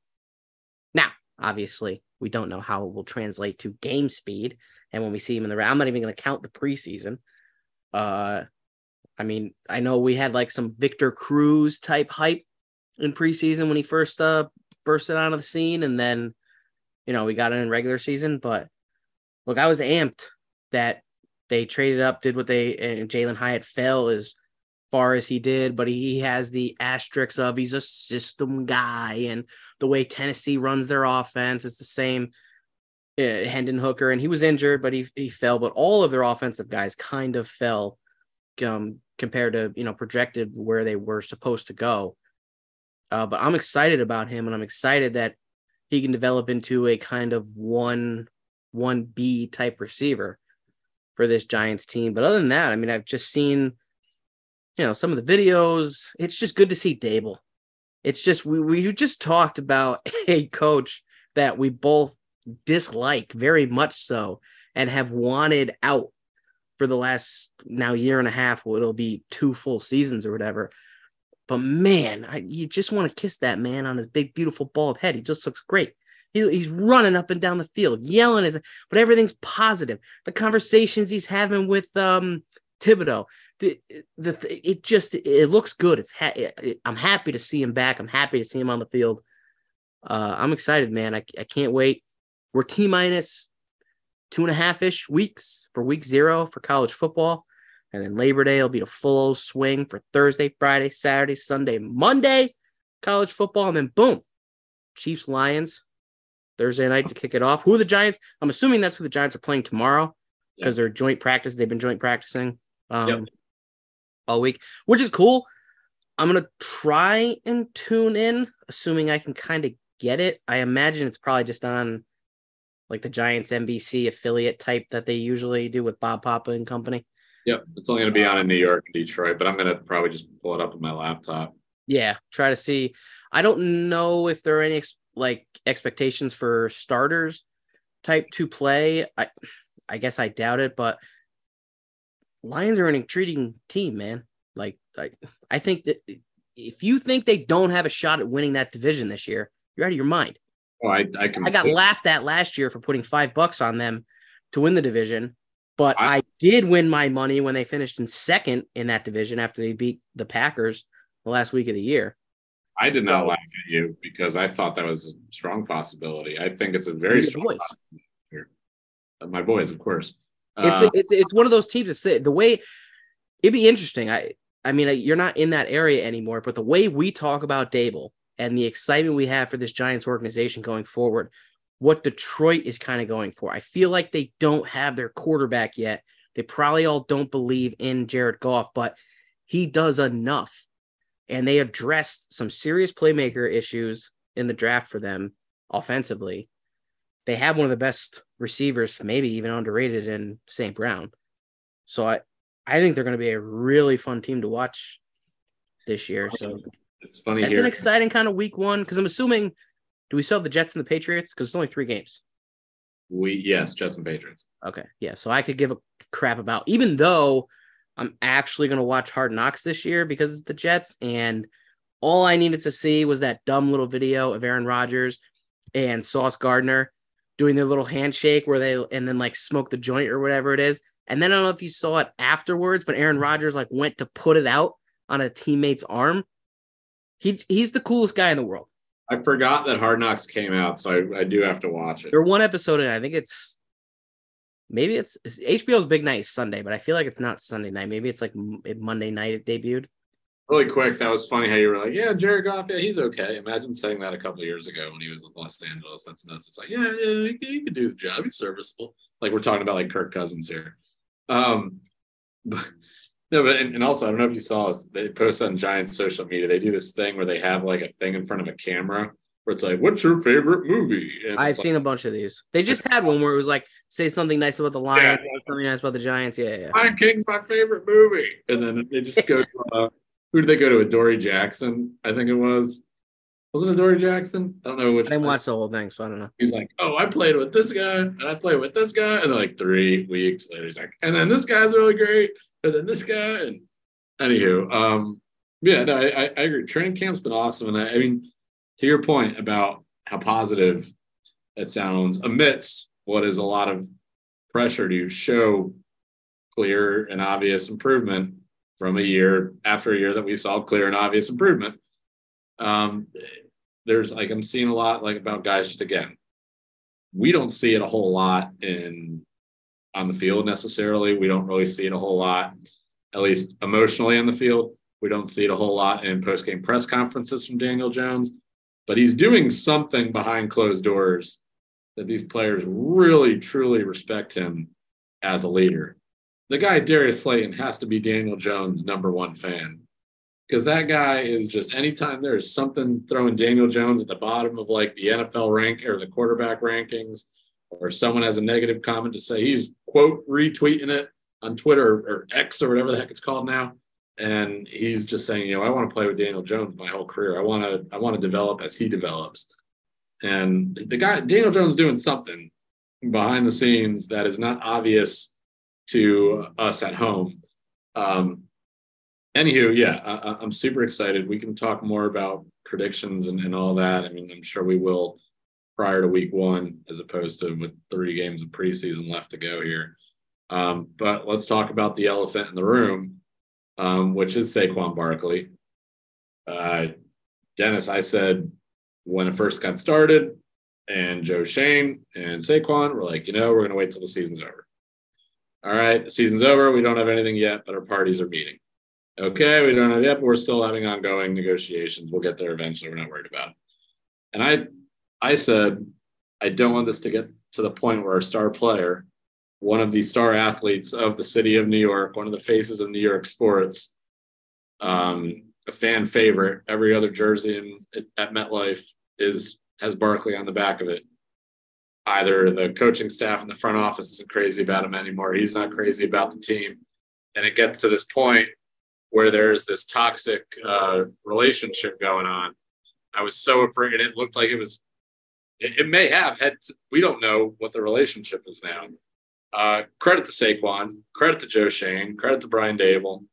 Now, obviously, we don't know how it will translate to game speed. And when we see him in the round, I'm not even going to count the preseason. Uh, I mean, I know we had like some Victor Cruz type hype in preseason when he first uh bursted onto the scene, and then you know we got it in regular season. But look, I was amped that they traded up, did what they and Jalin Hyatt fell as far as he did, but he has the asterisks of he's a system guy and the way Tennessee runs their offense. It's the same. Uh, Hendon Hooker, and he was injured, but he he fell. But all of their offensive guys kind of fell um, compared to you know projected where they were supposed to go. Uh, but I'm excited about him, and I'm excited that he can develop into a kind of one one B type receiver for this Giants team. But other than that, I mean, I've just seen you know some of the videos. It's just good to see Daboll. It's just we we just talked about a coach that we both dislike very much so and have wanted out for the last now year and a half. Well, it'll be two full seasons or whatever. But man, I, you just want to kiss that man on his big, beautiful bald head. He just looks great. He, he's running up and down the field, yelling, his, but everything's positive. The conversations he's having with um, Thibodeaux, the, the it just it looks good. It's ha- it, I'm happy to see him back. I'm happy to see him on the field. Uh, I'm excited, man. I, I can't wait. We're T minus two and a half ish weeks for week zero for college football. And then Labor Day will be a full swing for Thursday, Friday, Saturday, Sunday, Monday, college football. And then boom, Chiefs, Lions, Thursday night to kick it off. Who are the Giants? I'm assuming that's who the Giants are playing tomorrow because yep. they're joint practice. They've been joint practicing. Um, yep all week, which is cool. I'm gonna try and tune in, assuming I can kind of get it. I imagine it's probably just on like the Giants NBC affiliate type that they usually do with Bob Papa and company. Yep, it's only going to be on in New um, York and Detroit, but I'm going to probably just pull it up on my laptop. Yeah, try to see. I don't know if there are any like expectations for starters type to play. I I guess I doubt it, but Lions are an intriguing team, man. Like I, I think that if you think they don't have a shot at winning that division this year, you're out of your mind. Oh, I I, I got laughed at last year for putting five bucks on them to win the division, but I, I did win my money when they finished in second in that division after they beat the Packers the last week of the year. I did not so, laugh at you because I thought that was a strong possibility. I think it's a very strong possibility. My boys, of course. It's uh, it's it's one of those teams that sit the way it'd be interesting. I I mean you're not in that area anymore, but the way we talk about Daboll and the excitement we have for this Giants organization going forward, what Detroit is kind of going for. I feel like they don't have their quarterback yet. They probably all don't believe in Jared Goff, but he does enough. And they addressed some serious playmaker issues in the draft for them offensively. They have one of the best receivers, maybe even underrated in St. Brown. So I, I think they're going to be a really fun team to watch this year. So it's funny. It's an exciting kind of week one because I'm assuming. Do we still have the Jets and the Patriots? Because it's only three games. We yes, Jets and Patriots. Okay, yeah. So I could give a crap about, even though I'm actually going to watch Hard Knocks this year because it's the Jets, and all I needed to see was that dumb little video of Aaron Rodgers and Sauce Gardner doing their little handshake where they and then like smoke the joint or whatever it is. And then I don't know if you saw it afterwards, but Aaron Rodgers like went to put it out on a teammate's arm he he's the coolest guy in the world. I forgot that Hard Knocks came out, so I, I do have to watch it. They're one episode and I think it's maybe it's, it's HBO's Big Night Sunday, but I feel like it's not Sunday night. Maybe it's like Monday night it debuted. Really quick, that was funny how you were like, "Yeah, Jared Goff, yeah, he's okay." Imagine saying that a couple years ago when he was with Los Angeles. That's nuts. It's like, yeah, yeah, he, he could do the job. He's serviceable. Like we're talking about like Kirk Cousins here. Um, but no, but and, and, also I don't know if you saw this. They post on Giants social media. They do this thing where they have like a thing in front of a camera where it's like, "What's your favorite movie?" And I've seen a bunch of these. They just had one where it was like, "Say something nice about the Lions, yeah. something nice about the Giants." Yeah, yeah. Lion King's my favorite movie, and then they just go. to, uh, who did they go to? Adoree Jackson, I think it was. Was it a Dory Jackson? I don't know which. I didn't watch the whole thing, so I don't know. He's like, "Oh, I played with this guy, and I played with this guy," and then like three weeks later, he's like, "And then this guy's really great." And then this guy, and anywho, um, yeah, no, I, I agree. Training camp's been awesome, and I, I mean, to your point about how positive it sounds amidst what is a lot of pressure to show clear and obvious improvement from a year after a year that we saw clear and obvious improvement. Um, there's like I'm seeing a lot like about guys just again, we don't see it a whole lot in on the field necessarily. We don't really see it a whole lot at least emotionally on the field. We don't see it a whole lot in post game press conferences from Daniel Jones, but he's doing something behind closed doors that these players really, truly respect him as a leader. The guy, Darius Slayton, has to be Daniel Jones' number one fan because that guy is just anytime there's something throwing Daniel Jones at the bottom of like the NFL rank or the quarterback rankings, or someone has a negative comment to say he's quote retweeting it on Twitter or X or whatever the heck it's called now. And he's just saying, you know, I want to play with Daniel Jones my whole career. I want to, I want to develop as he develops. And the guy, Daniel Jones, doing something behind the scenes that is not obvious to us at home. Um, anywho, yeah, I, am super excited. We can talk more about predictions and, and all that. I mean, I'm sure we will prior to week one, as opposed to with three games of preseason left to go here. Um, but let's talk about the elephant in the room, um, which is Saquon Barkley. Uh, Dennis, I said when it first got started, and Joe Schoen and Saquon were like, you know, we're going to wait till the season's over. All right, the season's over. We don't have anything yet, but our parties are meeting. Okay, we don't have yet, but we're still having ongoing negotiations. We'll get there eventually. We're not worried about it. And I, I said, I don't want this to get to the point where our star player one of the star athletes of the city of New York, one of the faces of New York sports, um, a fan favorite. Every other jersey in, at MetLife is has Barkley on the back of it. Either the coaching staff and the front office isn't crazy about him anymore. He's not crazy about the team. and it gets to this point where there's this toxic uh, relationship going on. I was so afraid. and It looked like it was. It, it may have had. We don't know what the relationship is now. Uh, credit to Saquon, credit to Joe Schoen, credit to Brian Daboll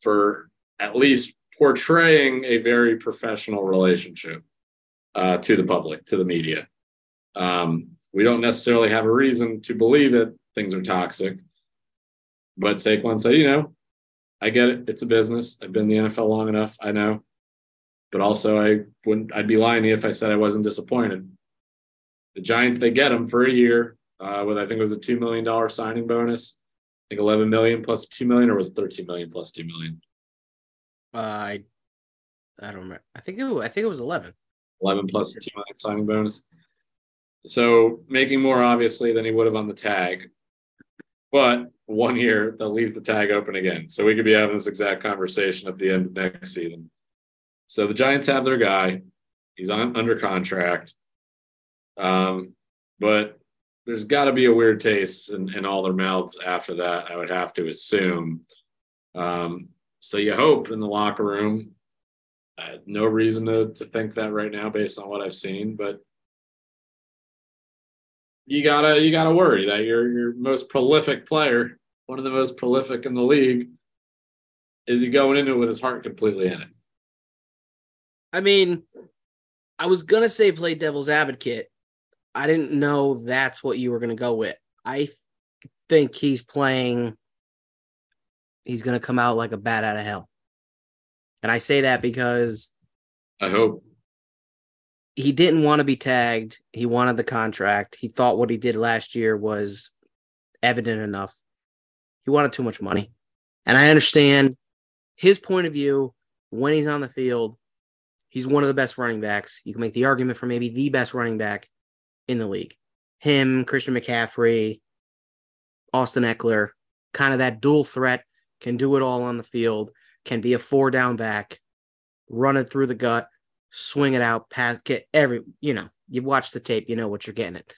for at least portraying a very professional relationship uh, to the public, to the media. Um, we don't necessarily have a reason to believe that things are toxic, but Saquon said, you know, I get it. It's a business. I've been in the NFL long enough. I know. But also, I wouldn't. I'd be lying if I said I wasn't disappointed. The Giants, they get him for a year uh, with I think it was a two million dollar signing bonus. I think eleven million plus two million, or was it thirteen million plus two million? Uh, I I don't remember. I think it was, I think it was eleven. Eleven plus two million signing bonus. So making more obviously than he would have on the tag. But one year that leaves the tag open again. So we could be having this exact conversation at the end of next season. So the Giants have their guy. He's on under contract. Um, but there's got to be a weird taste in, in all their mouths after that, I would have to assume. Um, so you hope in the locker room. I no reason to, to think that right now based on what I've seen, but you gotta you gotta worry that your your most prolific player, one of the most prolific in the league, is he going into it with his heart completely in it. I mean, I was gonna say play devil's advocate. I didn't know that's what you were gonna go with. I think he's playing. He's gonna come out like a bat out of hell, and I say that because I hope he didn't want to be tagged. He wanted the contract. He thought what he did last year was evident enough. He wanted too much money. And I understand his point of view when he's on the field. He's one of the best running backs. You can make the argument for maybe the best running back in the league. Him, Christian McCaffrey, Austin Ekeler, kind of that dual threat, can do it all on the field, can be a four down back, run it through the gut swing it out, pass, get every, you know, you watch the tape, you know what you're getting it.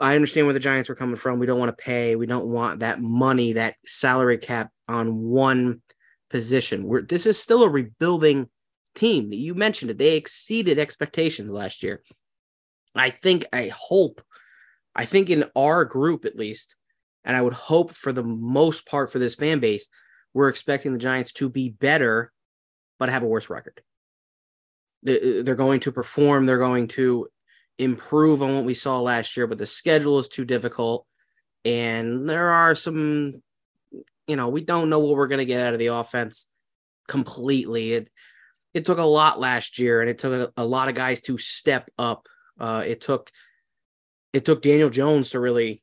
I understand where the Giants were coming from. We don't want to pay. We don't want that money, that salary cap on one position. We're, this is still a rebuilding team. You mentioned it. They exceeded expectations last year. I think, I hope, I think in our group at least, and I would hope for the most part for this fan base, we're expecting the Giants to be better, but have a worse record they're going to perform they're going to improve on what we saw last year but the schedule is too difficult. And there are some you know we don't know what we're going to get out of the offense completely. It it took a lot last year and it took a, a lot of guys to step up. Uh, it took it took Daniel Jones to really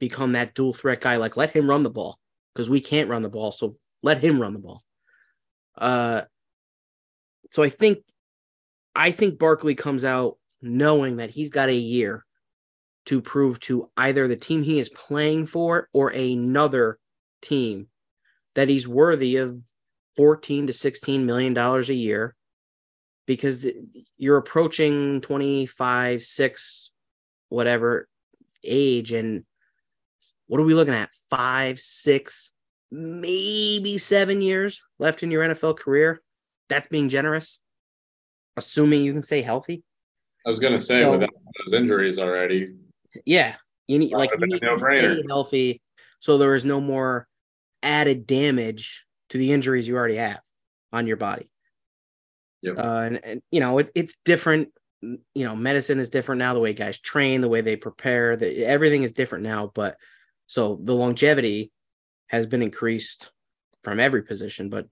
become that dual threat guy like let him run the ball because we can't run the ball so let him run the ball. Uh so I think I think Barkley comes out knowing that he's got a year to prove to either the team he is playing for or another team that he's worthy of 14 to 16 million dollars a year because you're approaching 25 6 whatever age and what are we looking at? 5 6 maybe 7 years left in your NFL career? That's being generous assuming you can stay healthy. I was going to say so, without those injuries already. Yeah, you need like you need to stay healthy, so there is no more added damage to the injuries you already have on your body. Yep. Uh, and, and you know it, it's different. You know, medicine is different now. The way guys train, the way they prepare, the, everything is different now. But so the longevity has been increased from every position, but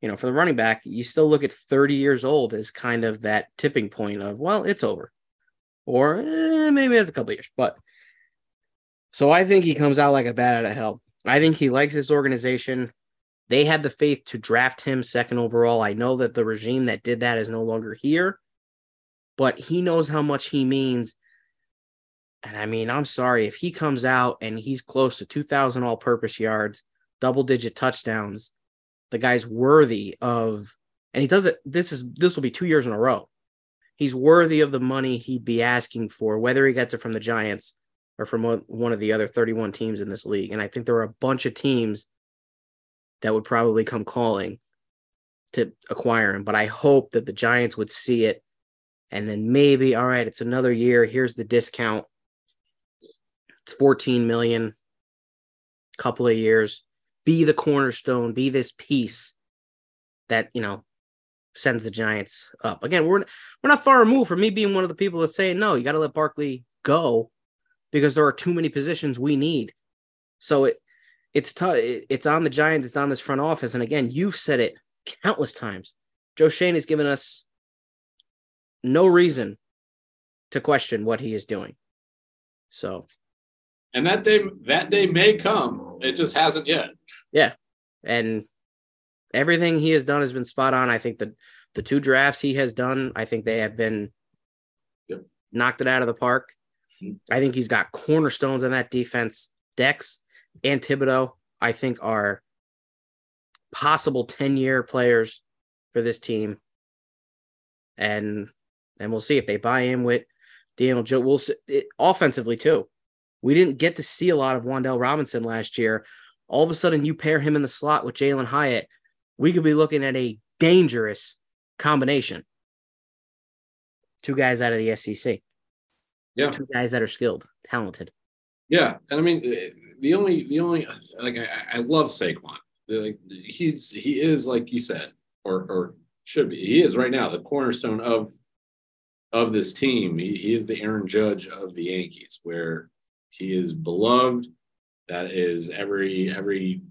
you know, for the running back, you still look at 30 years old as kind of that tipping point of, well, it's over. Or eh, maybe it's a couple years. But so I think he comes out like a bat out of hell. I think he likes this organization. They had the faith to draft him second overall. I know that the regime that did that is no longer here, but he knows how much he means. And I mean, I'm sorry if he comes out and he's close to 2,000 all purpose yards, double digit touchdowns the guy's worthy of and he does it this is this will be two years in a row he's worthy of the money he'd be asking for whether he gets it from the giants or from one of the other 31 teams in this league. And I think there are a bunch of teams that would probably come calling to acquire him. But I hope that the Giants would see it and then maybe, all right, it's another year. Here's the discount. It's 14 million, couple of years. Be the cornerstone, be this piece that, you know, sends the Giants up. Again, we're we're not far removed from me being one of the people that say no, you got to let Barkley go because there are too many positions we need. So it it's tough. It's on the Giants. It's on this front office. And again, you've said it countless times. Joe Schoen has given us no reason to question what he is doing. So, and that day that day may come. It just hasn't yet. Yeah, and everything he has done has been spot on. I think the the two drafts he has done, I think they have been yep. knocked it out of the park. Mm-hmm. I think he's got cornerstones in that defense. Dex and Thibodeaux, I think, are possible 10 year players for this team. And and we'll see if they buy in with Daniel Joe. We'll see, it, offensively too. We didn't get to see a lot of Wan'Dale Robinson last year. All of a sudden, you pair him in the slot with Jalin Hyatt. We could be looking at a dangerous combination. Two guys out of the SEC. Yeah. Two guys that are skilled, talented. Yeah. And I mean, eh, the only, the only, like, I, I love Saquon. Like, he's, he is, like you said, or, or should be, he is right now the cornerstone of of this team. He, he is the Aaron Judge of the Yankees, where he is beloved. That is every every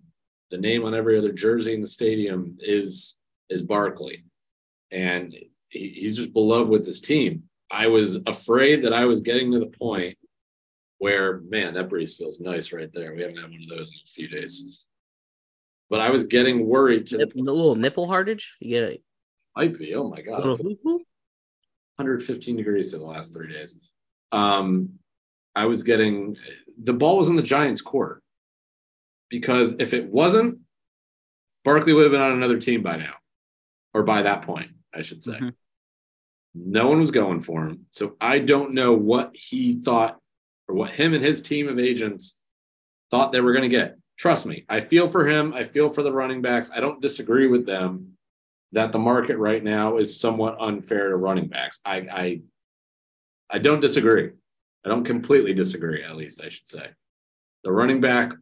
the name on every other jersey in the stadium is is Barkley, and he, he's just beloved with this team. I was afraid that I was getting to the point where, man, that breeze feels nice right there. We haven't had one of those in a few days. But I was getting worried to Nip, the little nipple hardage. You get it. Might be. Oh my god. 115 degrees for the last three days. Um, I was getting the ball was in the Giants' court because if it wasn't, Barkley would have been on another team by now, or by that point, I should say. Mm-hmm. No one was going for him. So I don't know what he thought or what him and his team of agents thought they were going to get. Trust me, I feel for him. I feel for the running backs. I don't disagree with them that the market right now is somewhat unfair to running backs. I I, I don't disagree. I don't completely disagree, at least I should say. The running back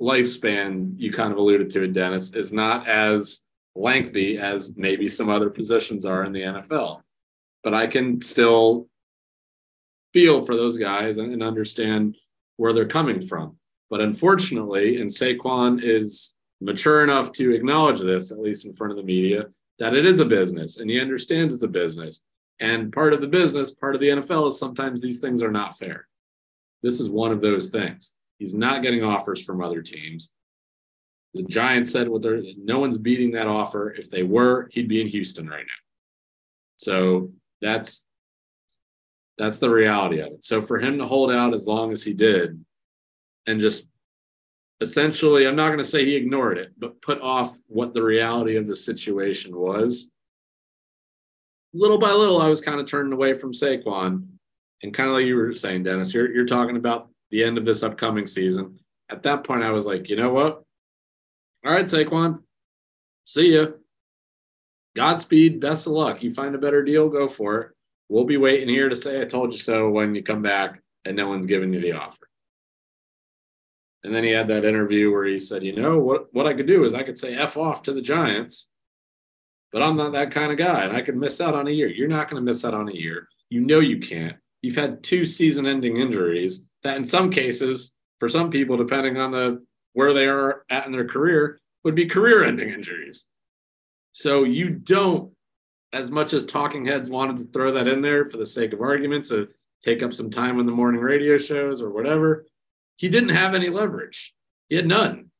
lifespan, you kind of alluded to it, Dennis, is not as lengthy as maybe some other positions are in the NFL. But I can still feel for those guys and, and understand where they're coming from. But unfortunately, and Saquon is mature enough to acknowledge this, at least in front of the media, that it is a business and he understands it's a business. And part of the business, part of the NFL is sometimes these things are not fair. This is one of those things. He's not getting offers from other teams. The Giants said what they're no one's beating that offer. If they were, he'd be in Houston right now. So that's that's the reality of it. So for him to hold out as long as he did and just essentially, I'm not going to say he ignored it, but put off what the reality of the situation was. Little by little, I was kind of turning away from Saquon. And kind of like you were saying, Dennis, you're, you're talking about the end of this upcoming season. At that point, I was like, you know what? All right, Saquon, see ya. Godspeed, best of luck. You find a better deal, go for it. We'll be waiting here to say I told you so when you come back and no one's giving you the offer. And then he had that interview where he said, you know, what, what I could do is I could say F off to the Giants, but I'm not that kind of guy. And I could miss out on a year. You're not going to miss out on a year. You know you can't. You've had two season ending injuries that in some cases, for some people, depending on the where they are at in their career, would be career ending injuries. So you don't, as much as talking heads wanted to throw that in there for the sake of argument to take up some time in the morning radio shows or whatever, he didn't have any leverage. He had none.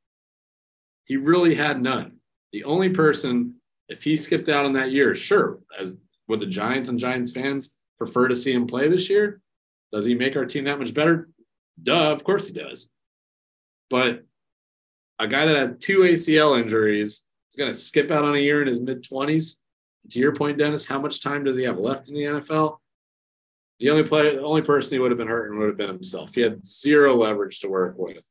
He really had none. The only person, if he skipped out on that year, sure, as would the Giants and Giants fans prefer to see him play this year? Does he make our team that much better? Duh, of course he does. But a guy that had two ACL injuries is going to skip out on a year in his mid 20s. To your point, Dennis, how much time does he have left in the NFL? The only play, the only person he would have been hurting would have been himself. He had zero leverage to work with.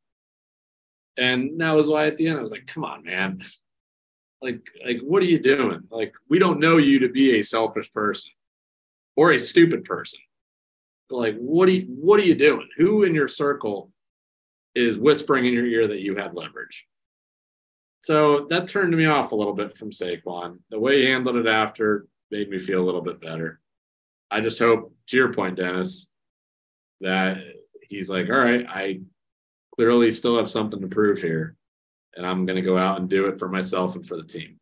And that was why at the end I was like, come on, man. Like, like, what are you doing? Like, we don't know you to be a selfish person or a stupid person. Like, what are you, what are you doing? Who in your circle is whispering in your ear that you had leverage? So that turned me off a little bit from Saquon. The way he handled it after made me feel a little bit better. I just hope, to your point, Dennis, that he's like, all right, I clearly still have something to prove here, and I'm going to go out and do it for myself and for the team.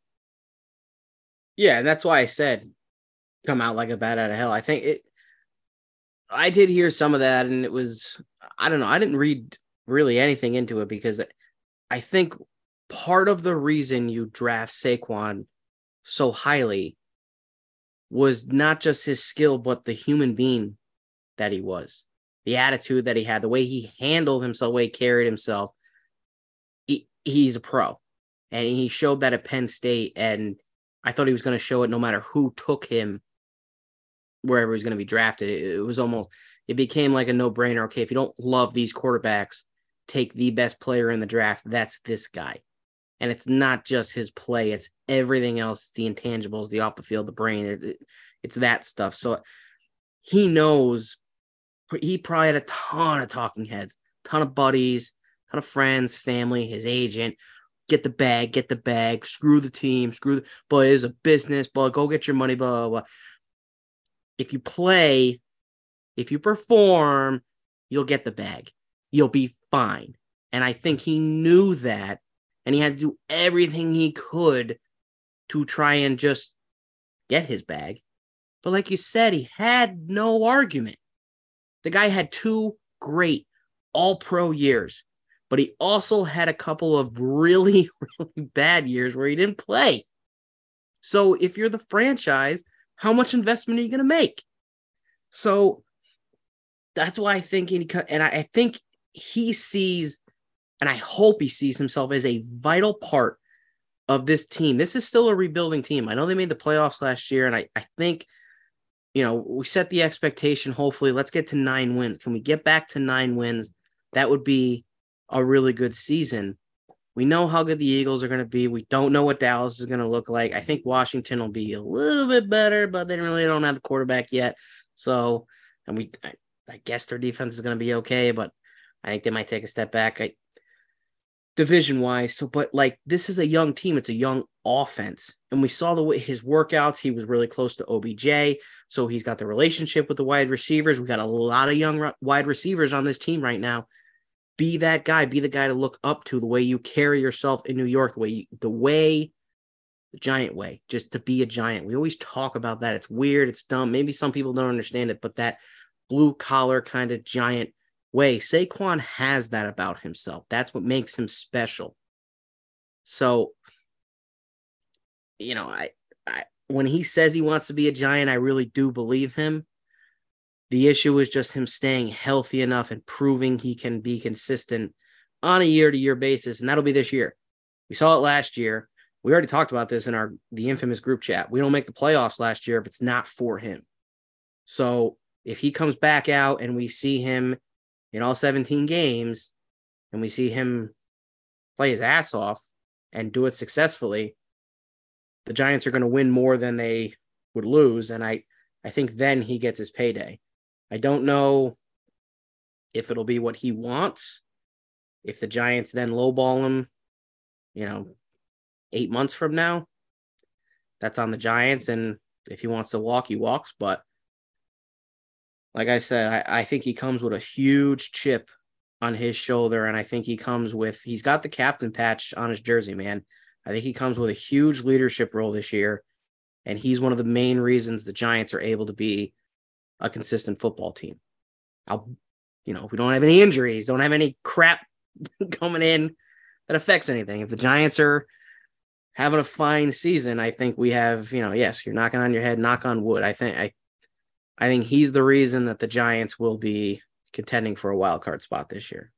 Yeah, and that's why I said come out like a bat out of hell. I think it. I did hear some of that, and it was I don't know. I didn't read really anything into it because I think part of the reason you draft Saquon so highly was not just his skill, but the human being that he was, the attitude that he had, the way he handled himself, the way he carried himself. He, he's a pro, and he showed that at Penn State. And I thought he was going to show it no matter who took him wherever he's going to be drafted. It, it was almost, it became like a no brainer. Okay, if you don't love these quarterbacks, take the best player in the draft. That's this guy. And it's not just his play, it's everything else. It's the intangibles, the off the field, the brain. It, it, it's that stuff. So he knows he probably had a ton of talking heads, ton of buddies, ton of friends, family, his agent. Get the bag, get the bag, screw the team, screw the but it's a business, but go get your money, blah, blah, blah. If you play, if you perform, you'll get the bag. You'll be fine. And I think he knew that and he had to do everything he could to try and just get his bag. But like you said, he had no argument. The guy had two great all pro years, but he also had a couple of really, really bad years where he didn't play. So if you're the franchise, how much investment are you going to make? So that's why I think, he, and I think he sees and I hope he sees himself as a vital part of this team. This is still a rebuilding team. I know they made the playoffs last year, and I, I think, you know, we set the expectation. Hopefully, let's get to nine wins. Can we get back to nine wins? That would be a really good season. We know how good the Eagles are going to be. We don't know what Dallas is going to look like. I think Washington will be a little bit better, but they really don't have the quarterback yet. So, and we, I, I guess their defense is going to be okay, but I think they might take a step back. I, division wise. So, but like this is a young team, it's a young offense. And we saw the way his workouts, he was really close to OBJ. So he's got the relationship with the wide receivers. We got a lot of young wide receivers on this team right now. Be that guy, be the guy to look up to the way you carry yourself in New York, the way you, the way the giant way, just to be a giant. We always talk about that. It's weird, it's dumb. Maybe some people don't understand it, but that blue collar kind of giant way. Saquon has that about himself. That's what makes him special. So, you know, I, I when he says he wants to be a giant, I really do believe him. The issue is just him staying healthy enough and proving he can be consistent on a year to year basis, and that'll be this year. We saw it last year. We already talked about this in our the infamous group chat. We don't make the playoffs last year if it's not for him. So if he comes back out and we see him in all 17 games and we see him play his ass off and do it successfully, the Giants are going to win more than they would lose. And I, I think then he gets his payday. I don't know if it'll be what he wants. If the Giants then lowball him, you know, eight months from now, that's on the Giants. And if he wants to walk, he walks. But like I said, I, I think he comes with a huge chip on his shoulder, and I think he comes with he's got the captain patch on his jersey, man. I think he comes with a huge leadership role this year, and he's one of the main reasons the Giants are able to be a consistent football team. I'll, you know, if we don't have any injuries, don't have any crap coming in that affects anything. If the Giants are having a fine season, I think we have, you know, yes, you're knocking on your head, knock on wood. I think I I think he's the reason that the Giants will be contending for a wild card spot this year.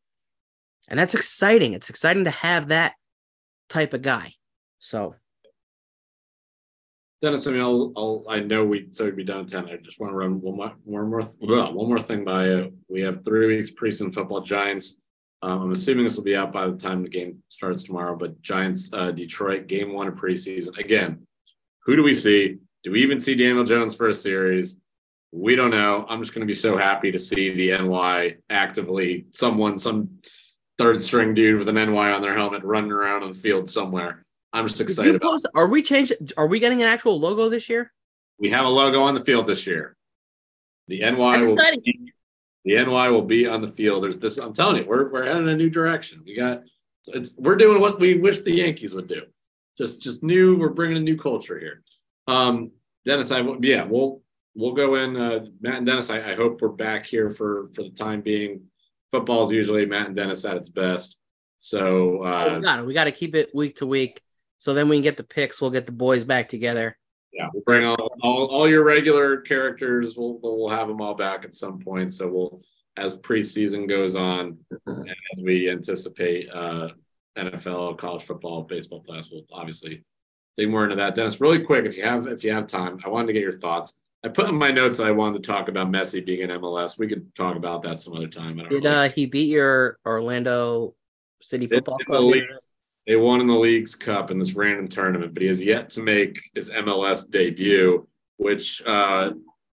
And that's exciting. It's exciting to have that type of guy. So Dennis, I mean, I'll, I'll, i know we said we'd be done at 10. I just want to run one more, one more, one more thing by you. We have three weeks preseason football. Giants. Um, I'm assuming this will be out by the time the game starts tomorrow, but Giants, uh, Detroit, game one of preseason. Again, who do we see? Do we even see Daniel Jones for a series? We don't know. I'm just going to be so happy to see the NY actively, someone, some third string dude with an NY on their helmet running around on the field somewhere. I'm just excited about. Post, are we changing? Are we getting an actual logo this year? We have a logo on the field this year. The NY That's will exciting. Be, the NY will be on the field. There's this. I'm telling you, we're we're heading a new direction. We got it's we're doing what we wish the Yankees would do. Just just new. We're bringing a new culture here. Um, Dennis, I yeah, we'll we'll go in. Uh, Matt and Dennis, I, I hope we're back here for for the time being. Football is usually Matt and Dennis at its best. So uh, oh, we got We got to keep it week to week. So then we can get the picks. We'll get the boys back together. Yeah, we'll bring all, all, all your regular characters. We'll we'll have them all back at some point. So we'll as preseason goes on, as we anticipate uh, NFL, college football, baseball players, we'll obviously dig more into that. Dennis, really quick, if you have if you have time, I wanted to get your thoughts. I put in my notes that I wanted to talk about Messi being in MLS. We could talk about that some other time. Did uh, he beat your Orlando City Football Club? They won in the Leagues Cup in this random tournament, but he has yet to make his MLS debut, which uh,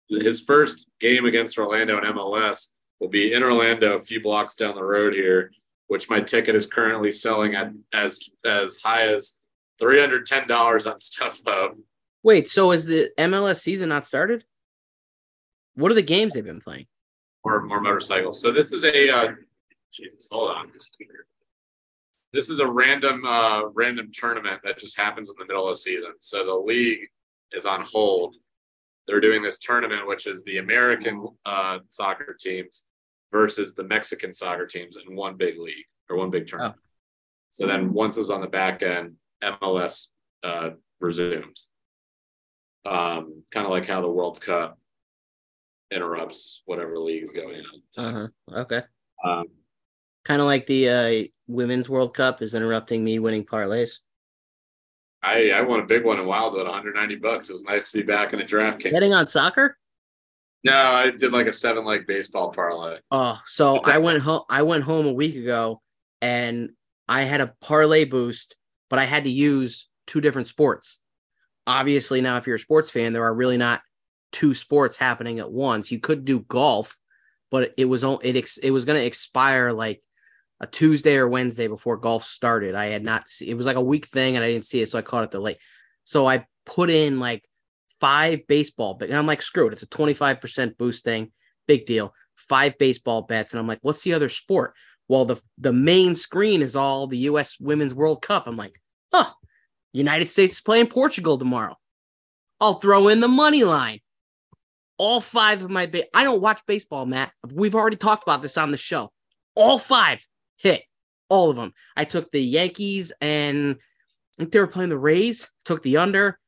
his first game against Orlando in MLS will be in Orlando, a few blocks down the road here, which my ticket is currently selling at as as high as three hundred ten dollars on StubHub. Wait, so is the MLS season not started? What are the games they've been playing? Or more motorcycles. So this is a uh, Jesus, hold on this is a random uh, random tournament that just happens in the middle of the season. So the league is on hold. They're doing this tournament, which is the American uh, soccer teams versus the Mexican soccer teams in one big league or one big tournament. Oh. So then once it's on the back end, MLS uh, resumes. Um, kind of like how the World Cup interrupts whatever league is going on. Uh-huh. Okay. Um, kind of like the uh, Women's World Cup is interrupting me winning parlays. I I won a big one in Wildwood, 190 bucks. It was nice to be back in a draft case. Getting on soccer? No, I did like a seven leg baseball parlay. Oh, so I went home. I went home a week ago, and I had a parlay boost, but I had to use two different sports. Obviously, now if you're a sports fan, there are really not two sports happening at once. You could do golf, but it was it it was going to expire like a Tuesday or Wednesday before golf started. I had not see, it was like a week thing and I didn't see it, so I caught it the late. So I put in like five baseball and I'm like, screw it, it's a 25% boost thing, big deal. Five baseball bets, and I'm like, what's the other sport? Well, the the main screen is all the US Women's World Cup. I'm like, oh, United States is playing Portugal tomorrow. I'll throw in the money line. All five of my ba- I don't watch baseball, Matt. We've already talked about this on the show. All five hit all of them. I took the Yankees and I think they were playing the Rays, took the under.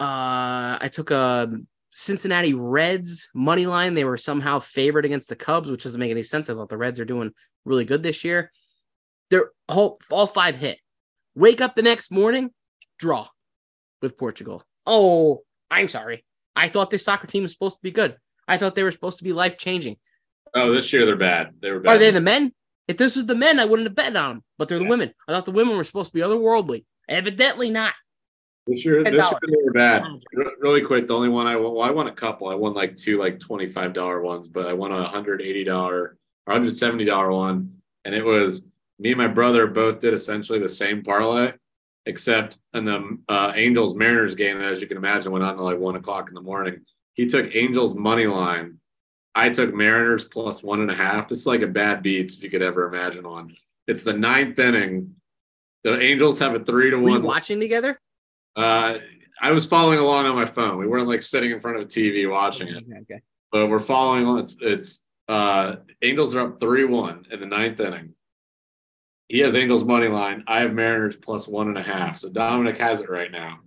Uh, I took a Cincinnati Reds money line. They were somehow favored against the Cubs, which doesn't make any sense. I thought the Reds are doing really good this year. They're all, all five hit. Wake up the next morning, draw with Portugal. Oh, I'm sorry. I thought this soccer team was supposed to be good. I thought they were supposed to be life changing. Oh, this year they're bad. They were bad. Are they the men? If this was the men, I wouldn't have bet on them, but they're yeah. the women. I thought the women were supposed to be otherworldly. Evidently not. This year, this year they were bad. really quick, the only one I won, well, I won a couple. I won like two like $25 ones, but I won a $180 or $170 one. And it was me and my brother both did essentially the same parlay, except in the uh, Angels Mariners game as you can imagine, went on to like one o'clock in the morning. He took Angels money line I took Mariners plus one and a half. This is like a bad beats if you could ever imagine one. It's the ninth inning. The Angels have a three to Were one. watching together? Uh, I was following along on my phone. We weren't like sitting in front of a TV watching it. Okay, okay. But we're following along. It's, it's uh, Angels are up three one in the ninth inning. He has Angels money line. I have Mariners plus one and a half. So Dominic has it right now.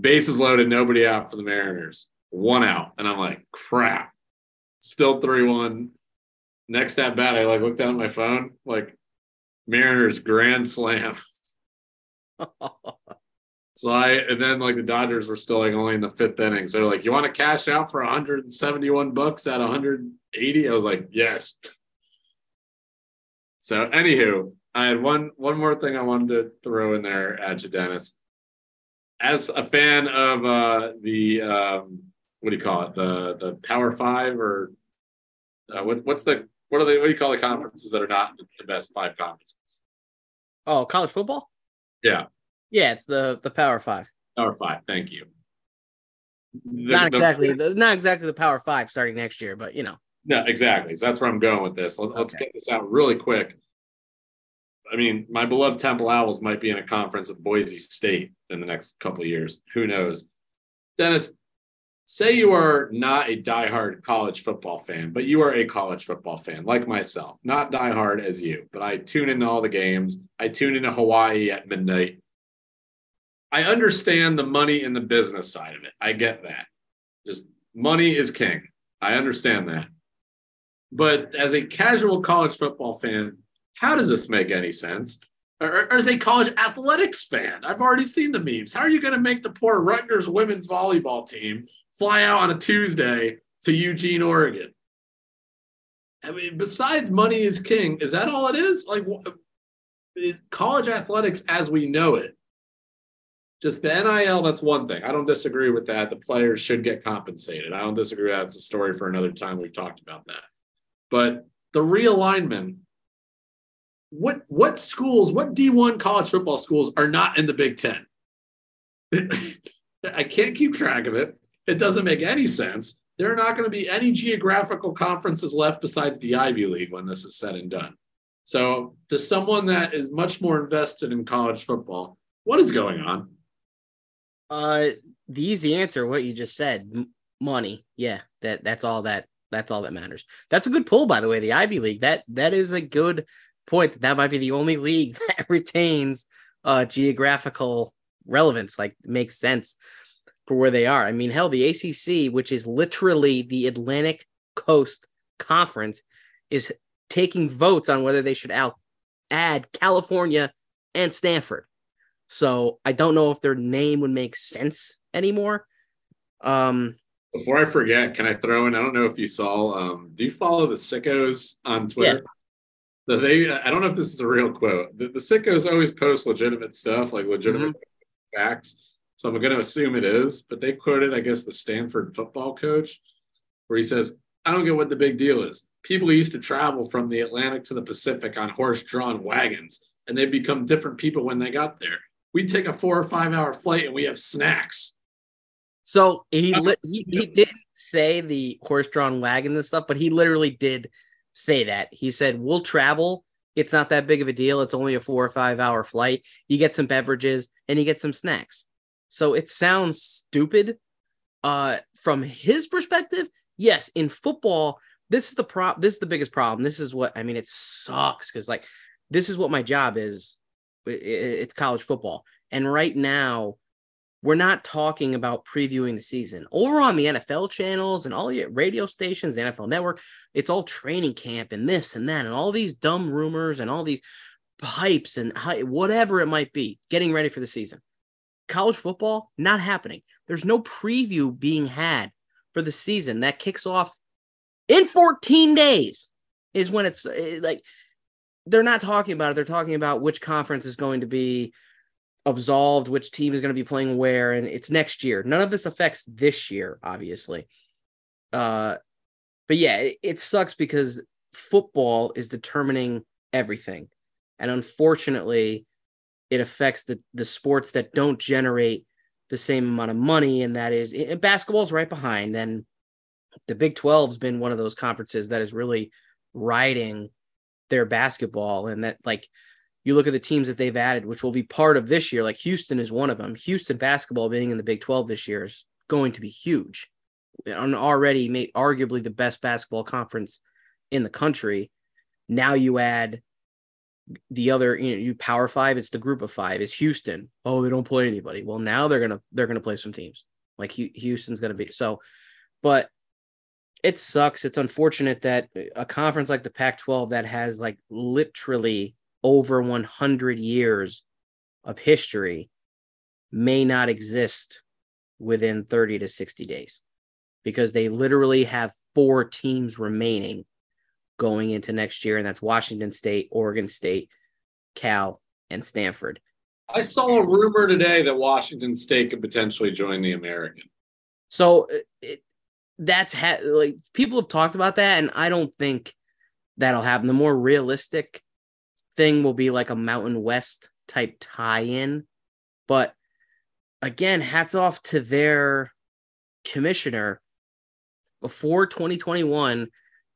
Bases loaded, nobody out for the Mariners. One out, and I'm like, crap still 3 1. Next at bat, I like looked down at my phone, like Mariners grand slam. So I and then like the Dodgers were still like only in the fifth inning. So they're like, you want to cash out for 171 bucks at 180? I was like, yes. So anywho, I had one one more thing I wanted to throw in there at you, Dennis. As a fan of uh the um what do you call it? The the Power Five or uh, what, what's the what are they what do you call the conferences that are not the best five conferences? Oh, college football? Yeah. Yeah, it's the the Power Five. Power Five. Thank you. The, not exactly, the, not exactly the Power Five starting next year, but you know. No, exactly. So that's where I'm going with this. Let, us get this out really quick. I mean, my beloved Temple Owls might be in a conference with Boise State in the next couple of years. Who knows? Dennis, say you are not a diehard college football fan, but you are a college football fan like myself, not diehard as you, but I tune into all the games. I tune into Hawaii at midnight. I understand the money and the business side of it. I get that. Just money is king. I understand that. But as a casual college football fan, how does this make any sense? Or, or as a college athletics fan, I've already seen the memes. How are you going to make the poor Rutgers women's volleyball team fly out on a Tuesday to Eugene, Oregon. I mean, besides money is king, is that all it is? Like, is college athletics as we know it? Just the NIL, that's one thing. I don't disagree with that. The players should get compensated. I don't disagree. That's a story for another time. We've talked about that. But the realignment, what what schools, what D1 college football schools are not in the Big Ten? I can't keep track of it. It doesn't make any sense. There are not going to be any geographical conferences left besides the Ivy League when this is said and done. So, to someone that is much more invested in college football, what is going on? Uh, the easy answer, what you just said, m- money. Yeah, that that's all that that's all that matters. That's a good pull, by the way. The Ivy League that that is a good point. That that might be the only league that retains uh geographical relevance. Like makes sense for where they are. I mean, hell, the ACC, which is literally the Atlantic Coast Conference, is taking votes on whether they should out add California and Stanford. So I don't know if their name would make sense anymore. Um, Before I forget, can I throw in? I don't know if you saw. Um, do you follow the sickos on Twitter? Yeah. So they, I don't know if this is a real quote. The, the sickos always post legitimate stuff, like legitimate mm-hmm. facts. So I'm going to assume it is, but they quoted, I guess, the Stanford football coach, where he says, I don't get what the big deal is. People used to travel from the Atlantic to the Pacific on horse drawn wagons, and they become different people when they got there. We take a four or five hour flight and we have snacks. So he li- he, he didn't say the horse drawn wagon and stuff, but he literally did say that. He said, We'll travel. It's not that big of a deal. It's only a four or five hour flight. You get some beverages and you get some snacks. So it sounds stupid. Uh, from his perspective, yes, in football, this is the pro this is the biggest problem. This is what I mean, it sucks because like this is what my job is. It's college football. And right now, we're not talking about previewing the season. Over on the NFL channels and all the radio stations, the NFL network, it's all training camp and this and that, and all these dumb rumors and all these hypes and whatever it might be, getting ready for the season college football not happening. There's no preview being had for the season that kicks off in 14 days is when it's eh, like they're not talking about it. They're talking about which conference is going to be absolved, which team is going to be playing where, and it's next year. None of this affects this year, obviously. Uh, but yeah, it, it sucks because football is determining everything, and unfortunately, it affects the the sports that don't generate the same amount of money, and that is and basketball's right behind. And the Big 12's been one of those conferences that is really riding their basketball, and that like you look at the teams that they've added, which will be part of this year. Like Houston is one of them. Houston basketball being in the Big 12 this year is going to be huge, and already made arguably the best basketball conference in the country. Now you add the other you know you power five it's the group of five. It's houston. Oh they don't play anybody. Well now they're gonna they're gonna play some teams. Like houston's gonna be so but it sucks. It's unfortunate that a conference like the pac 12 that has like literally over 100 years of history may not exist within 30 to 60 days because they literally have four teams remaining going into next year, and that's Washington State, Oregon State, Cal, and Stanford. I saw a rumor today that Washington State could potentially join the American. So uh, it, that's ha- like people have talked about that, and I don't think that'll happen. The more realistic thing will be like a Mountain West type tie-in, but again, hats off to their commissioner. Before 2021,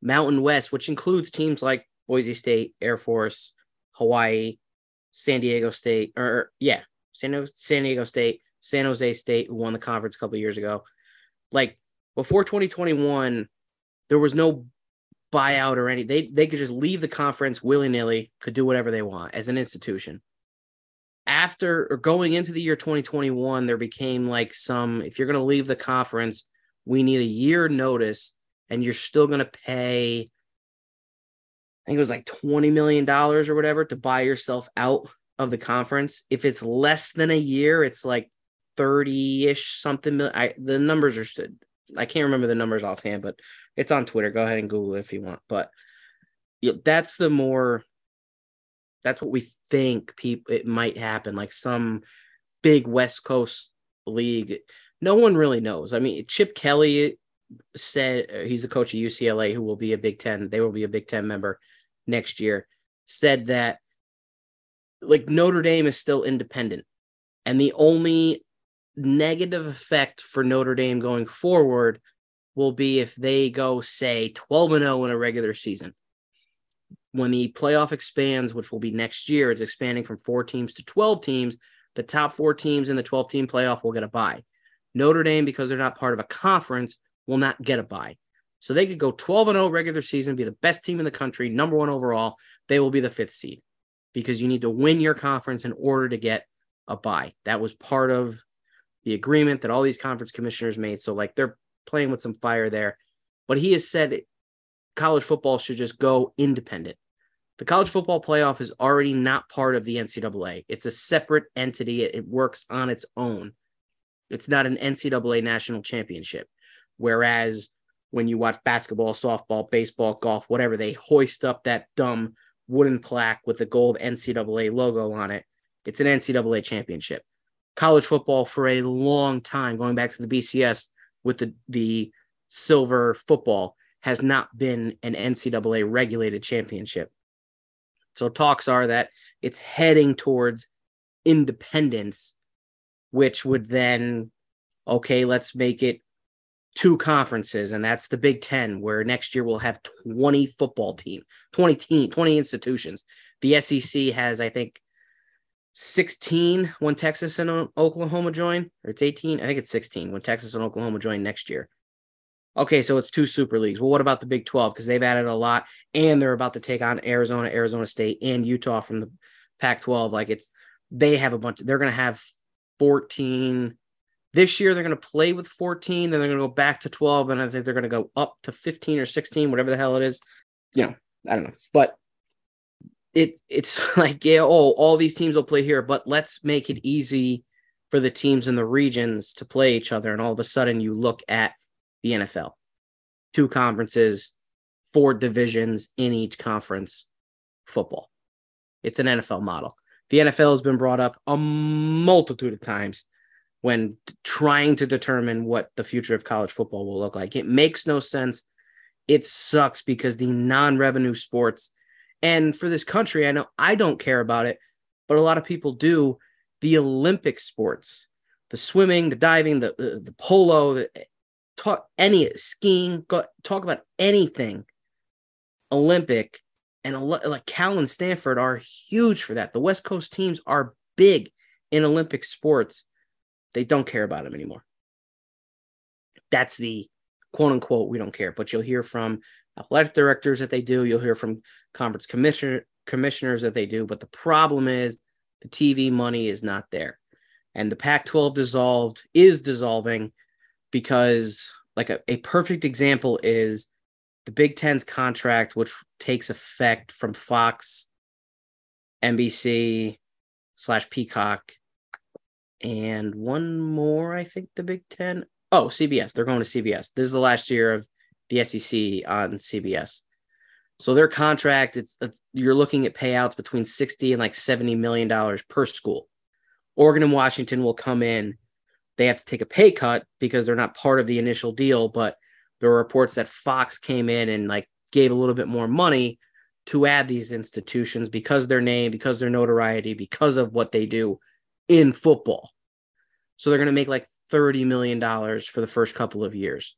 Mountain West, which includes teams like Boise State, Air Force, Hawaii, San Diego State, or yeah, San, San Diego State, San Jose State, who won the conference a couple years ago. Like before 2021, there was no buyout or any. They they could just leave the conference willy nilly, could do whatever they want as an institution. After or going into the year 2021, there became like some. If you're going to leave the conference, we need a year notice, and you're still going to pay I think it was like $20 million or whatever to buy yourself out of the conference. If it's less than a year, it's like 30 ish something. I, the numbers are, stood. I can't remember the numbers offhand, but it's on Twitter. Go ahead and Google it if you want. But that's the more, that's what we think people, it might happen. Like some big West Coast league. No one really knows. I mean, Chip Kelly said uh, he's the coach of UCLA, who will be a Big Ten. They will be a Big Ten member next year. Said that like Notre Dame is still independent, and the only negative effect for Notre Dame going forward will be if they go say 12 and 0 in a regular season. When the playoff expands, which will be next year, it's expanding from four teams to 12 teams. The top four teams in the 12 team playoff will get a bye. Notre Dame, because they're not part of a conference, will not get a bye. So they could go 12 and 0 regular season, be the best team in the country, number one overall. They will be the fifth seed because you need to win your conference in order to get a bye. That was part of the agreement that all these conference commissioners made. So, like, they're playing with some fire there. But he has said college football should just go independent. The college football playoff is already not part of the NCAA, it's a separate entity, it, works on its own. It's not an NCAA national championship. Whereas when you watch basketball, softball, baseball, golf, whatever, they hoist up that dumb wooden plaque with the gold NCAA logo on it. It's an NCAA championship. College football for a long time, going back to the BCS with the, the silver football, has not been an NCAA regulated championship. So talks are that it's heading towards independence, which would then, okay, let's make it two conferences, and that's the Big Ten, where next year we'll have 20 football team, 20 team, 20 institutions. The SEC has, I think, 16 when Texas and Oklahoma join, or it's 18. I think it's 16 when Texas and Oklahoma join next year. Okay, so it's two super leagues. Well, what about the Big 12? Because they've added a lot, and they're about to take on Arizona, Arizona State, and Utah from the Pac 12. Like it's, they have a bunch, they're going to have 14 this year, they're going to play with 14, then they're going to go back to 12, and I think they're going to go up to 15 or 16, whatever the hell it is. You know, I don't know. But it's it's like, yeah, oh, all these teams will play here, but let's make it easy for the teams in the regions to play each other. And all of a sudden, you look at the NFL two conferences, four divisions in each conference football. It's an NFL model. The NFL has been brought up a multitude of times when trying to determine what the future of college football will look like. It makes no sense. It sucks because the non revenue sports, and for this country, I know I don't care about it, but a lot of people do. The Olympic sports, the swimming, the diving, the, the, the polo, talk any skiing, go, talk about anything Olympic. And like Cal and Stanford are huge for that. The West Coast teams are big in Olympic sports they don't care about him anymore. That's the quote unquote, we don't care. But you'll hear from athletic directors that they do, you'll hear from conference commissioner commissioners that they do. But the problem is the TV money is not there. And the Pac 12 dissolved is dissolving because, like, a, a perfect example is the Big Ten's contract, which takes effect from Fox, NBC slash Peacock and one more, I think the Big Ten. Oh, CBS. They're going to CBS. This is the last year of the SEC on CBS. So their contract, it's, it's you're looking at payouts between 60 and like 70 million dollars per school. Oregon and Washington will come in. They have to take a pay cut because they're not part of the initial deal, but there were reports that Fox came in and like gave a little bit more money to add these institutions because their name, because their notoriety, because of what they do in football. So they're going to make like $30 million for the first couple of years.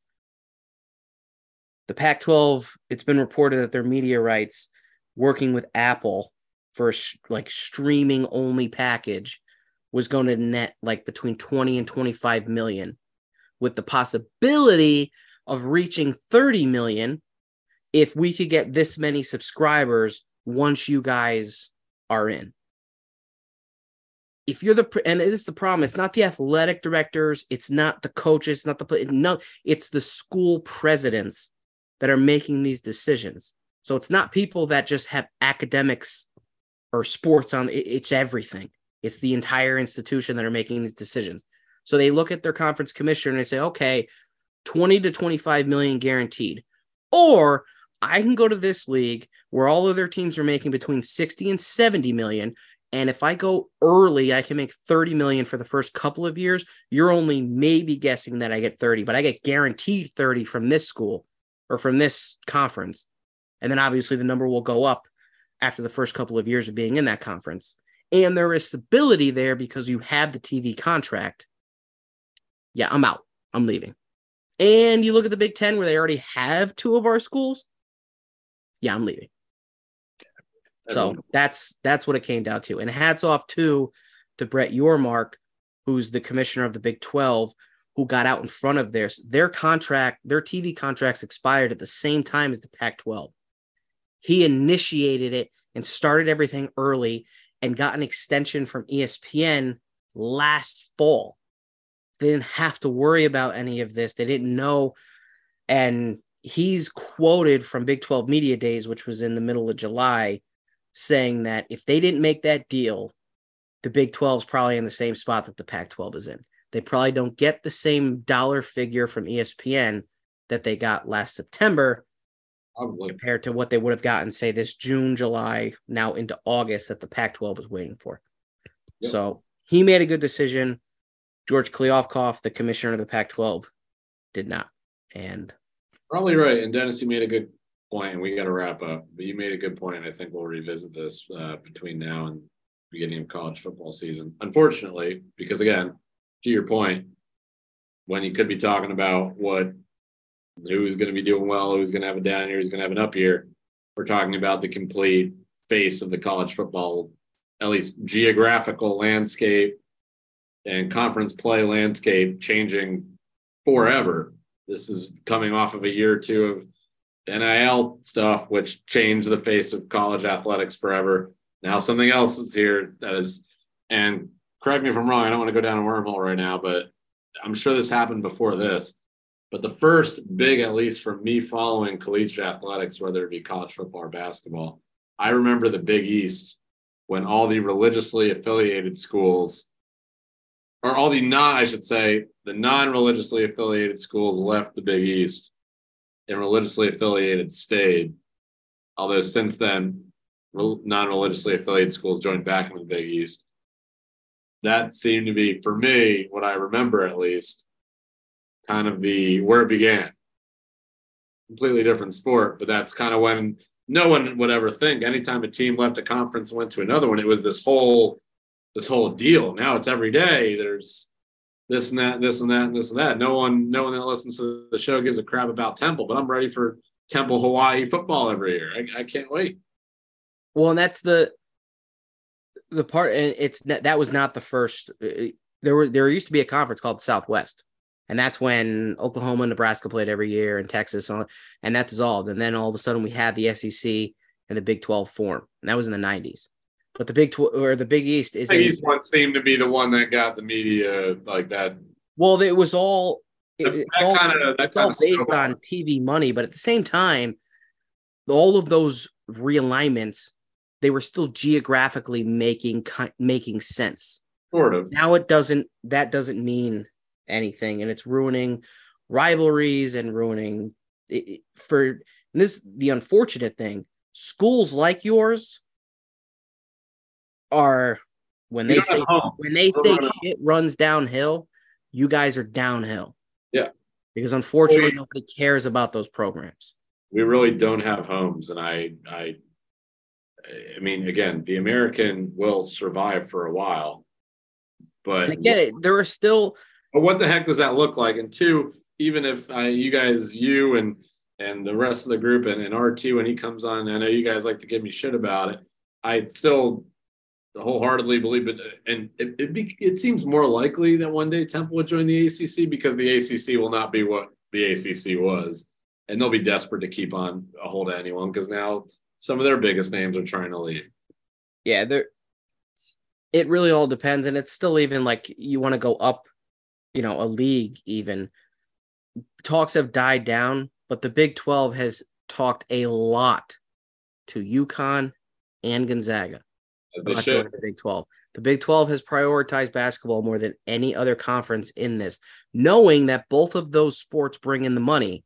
The Pac 12, it's been reported that their media rights working with Apple for a like streaming only package was going to net like between 20 and 25 million with the possibility of reaching 30 million if we could get this many subscribers once you guys are in. If you're the and this is the problem, it's not the athletic directors, it's not the coaches, not the no, it's the school presidents that are making these decisions. So it's not people that just have academics or sports on it's everything. It's the entire institution that are making these decisions. So they look at their conference commissioner and they say, okay, 20 to 25 million guaranteed. Or I can go to this league where all of their teams are making between 60 and 70 million. And if I go early, I can make 30 million for the first couple of years. You're only maybe guessing that I get 30, but I get guaranteed 30 from this school or from this conference. And then obviously the number will go up after the first couple of years of being in that conference. And there is stability there because you have the TV contract. Yeah, I'm out. I'm leaving. And you look at the Big Ten where they already have two of our schools. Yeah, I'm leaving. So that's that's what it came down to. And hats off to to Brett Yormark, who's the commissioner of the Big 12, who got out in front of theirs. Their contract, their TV contracts expired at the same time as the Pac 12. He initiated it and started everything early and got an extension from ESPN last fall. They didn't have to worry about any of this. They didn't know. And he's quoted from Big 12 Media Days, which was in the middle of July, saying that if they didn't make that deal, the Big 12 is probably in the same spot that the Pac 12 is in. They probably don't get the same dollar figure from ESPN that they got last September probably. compared to what they would have gotten, say, this June, July, now into August that the Pac 12 was waiting for. Yep. So he made a good decision. George Kliavkoff, the commissioner of the Pac 12, did not. And probably right. And Dennis, you made a good point. We got to wrap up, but you made a good point. I think we'll revisit this uh, between now and beginning of college football season. Unfortunately, because again, to your point, when you could be talking about what who's going to be doing well, who's going to have a down year, who's going to have an up year, we're talking about the complete face of the college football, at least geographical landscape and conference play landscape changing forever. This is coming off of a year or two of NIL stuff, which changed the face of college athletics forever. Now something else is here that is, and correct me if I'm wrong. I don't want to go down a wormhole right now, but I'm sure this happened before this. But the first big, at least for me following collegiate athletics, whether it be college football or basketball, I remember the Big East when all the religiously affiliated schools, or all the non, I should say, the non religiously affiliated schools left the Big East and religiously affiliated stayed. Although since then, non religiously affiliated schools joined back in the Big East that seemed to be for me what I remember at least kind of the where it began. Completely different sport, but that's kind of when no one would ever think anytime a team left a conference and went to another one, it was this whole this whole deal. Now it's every day. There's this and that, this and that, and this and that. No one, no one that listens to the show gives a crap about Temple, but I'm ready for Temple Hawaii football every year. I, I can't wait. Well, and that's the the part And it's that was not the first uh, there were there used to be a conference called the southwest and that's when oklahoma and nebraska played every year and texas and that dissolved and then all of a sudden we had the sec and the big 12 form and that was in the 90s but the big 12 or the big east is big east one seemed to be the one that got the media like that well it was all it, that, kind of that all based on tv money but at the same time all of those realignments they were still geographically making making sense. Sort of. Now it doesn't. That doesn't mean anything, and it's ruining rivalries and ruining it- for this. The unfortunate thing: schools like yours are when they say when they We're say shit runs downhill, you guys are downhill. Yeah. Because unfortunately, We- nobody cares about those programs. we really don't have homes and i i i mean again the american will survive for a while but And I get it. There are still but what the heck does that look like and two even if I, you guys you and and the rest of the group and, and rt when he comes on i know you guys like to give me shit about it i still wholeheartedly believe it uh, and it, it, be, it seems more likely that one day temple would join the acc because the acc will not be what the acc was and they'll be desperate to keep on a hold of anyone because now some of their biggest names are trying to leave. yeah, there it really all depends. And it's still even like you want to go up, you know, a league even. Talks have died down, but the Big 12 has talked a lot to UConn and Gonzaga. As they should. the Big 12. The Big 12 has prioritized basketball more than any other conference in this, knowing that both of those sports bring in the money.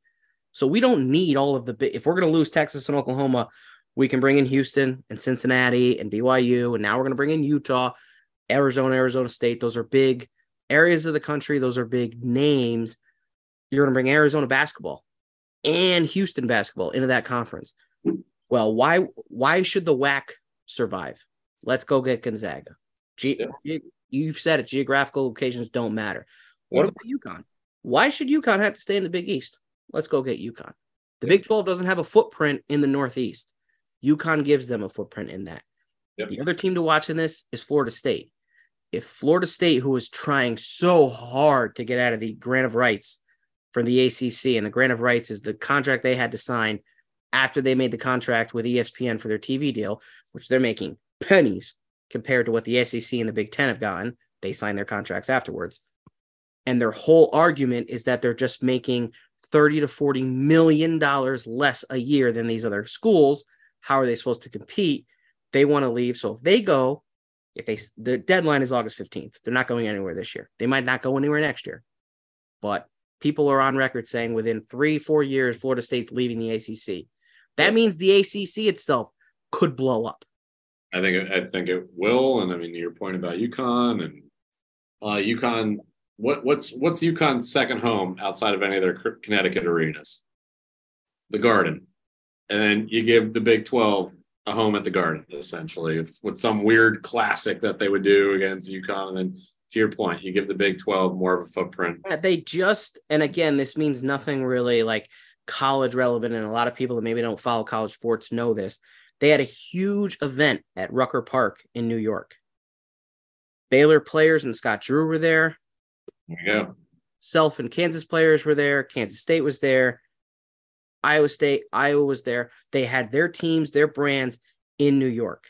So we don't need all of the big. If we're going to lose Texas and Oklahoma, we can bring in Houston and Cincinnati and BYU, and now we're going to bring in Utah, Arizona, Arizona State. Those are big areas of the country. Those are big names. You're going to bring Arizona basketball and Houston basketball into that conference. Well, why why should the WAC survive? Let's go get Gonzaga. Ge- you- You've said it. Geographical locations don't matter. What Yeah. about UConn? Why should UConn have to stay in the Big East? Let's go get UConn. The Big 12 doesn't have a footprint in the Northeast. UConn gives them a footprint in that. The other team to watch in this is Florida State. If Florida State, who is trying so hard to get out of the grant of rights from the ACC, and the grant of rights is the contract they had to sign after they made the contract with ESPN for their TV deal, which they're making pennies compared to what the SEC and the Big Ten have gotten. They sign their contracts afterwards. And their whole argument is that they're just making 30 to 40 million dollars less a year than these other schools. How are they supposed to compete? They want to leave. So if they go, if they the deadline is August 15th, they're not going anywhere this year. They might not go anywhere next year. But people are on record saying within three, four years, Florida State's leaving the ACC. That means the ACC itself could blow up. I think I think it will. And I mean, your point about UConn and uh, UConn. What what's what's UConn's second home outside of any of their Connecticut arenas? The Garden, and then you give the Big Twelve a home at the Garden, essentially, with, some weird classic that they would do against UConn. And then, to your point, you give the Big Twelve more of a footprint. Yeah, They just, and again, this means nothing really like college relevant. And a lot of people that maybe don't follow college sports know this. They had a huge event at Rucker Park in New York. Baylor players and Scott Drew were there. There you go. Self and Kansas players were there. Kansas State was there. Iowa State, Iowa was there. They had their teams, their brands in New York.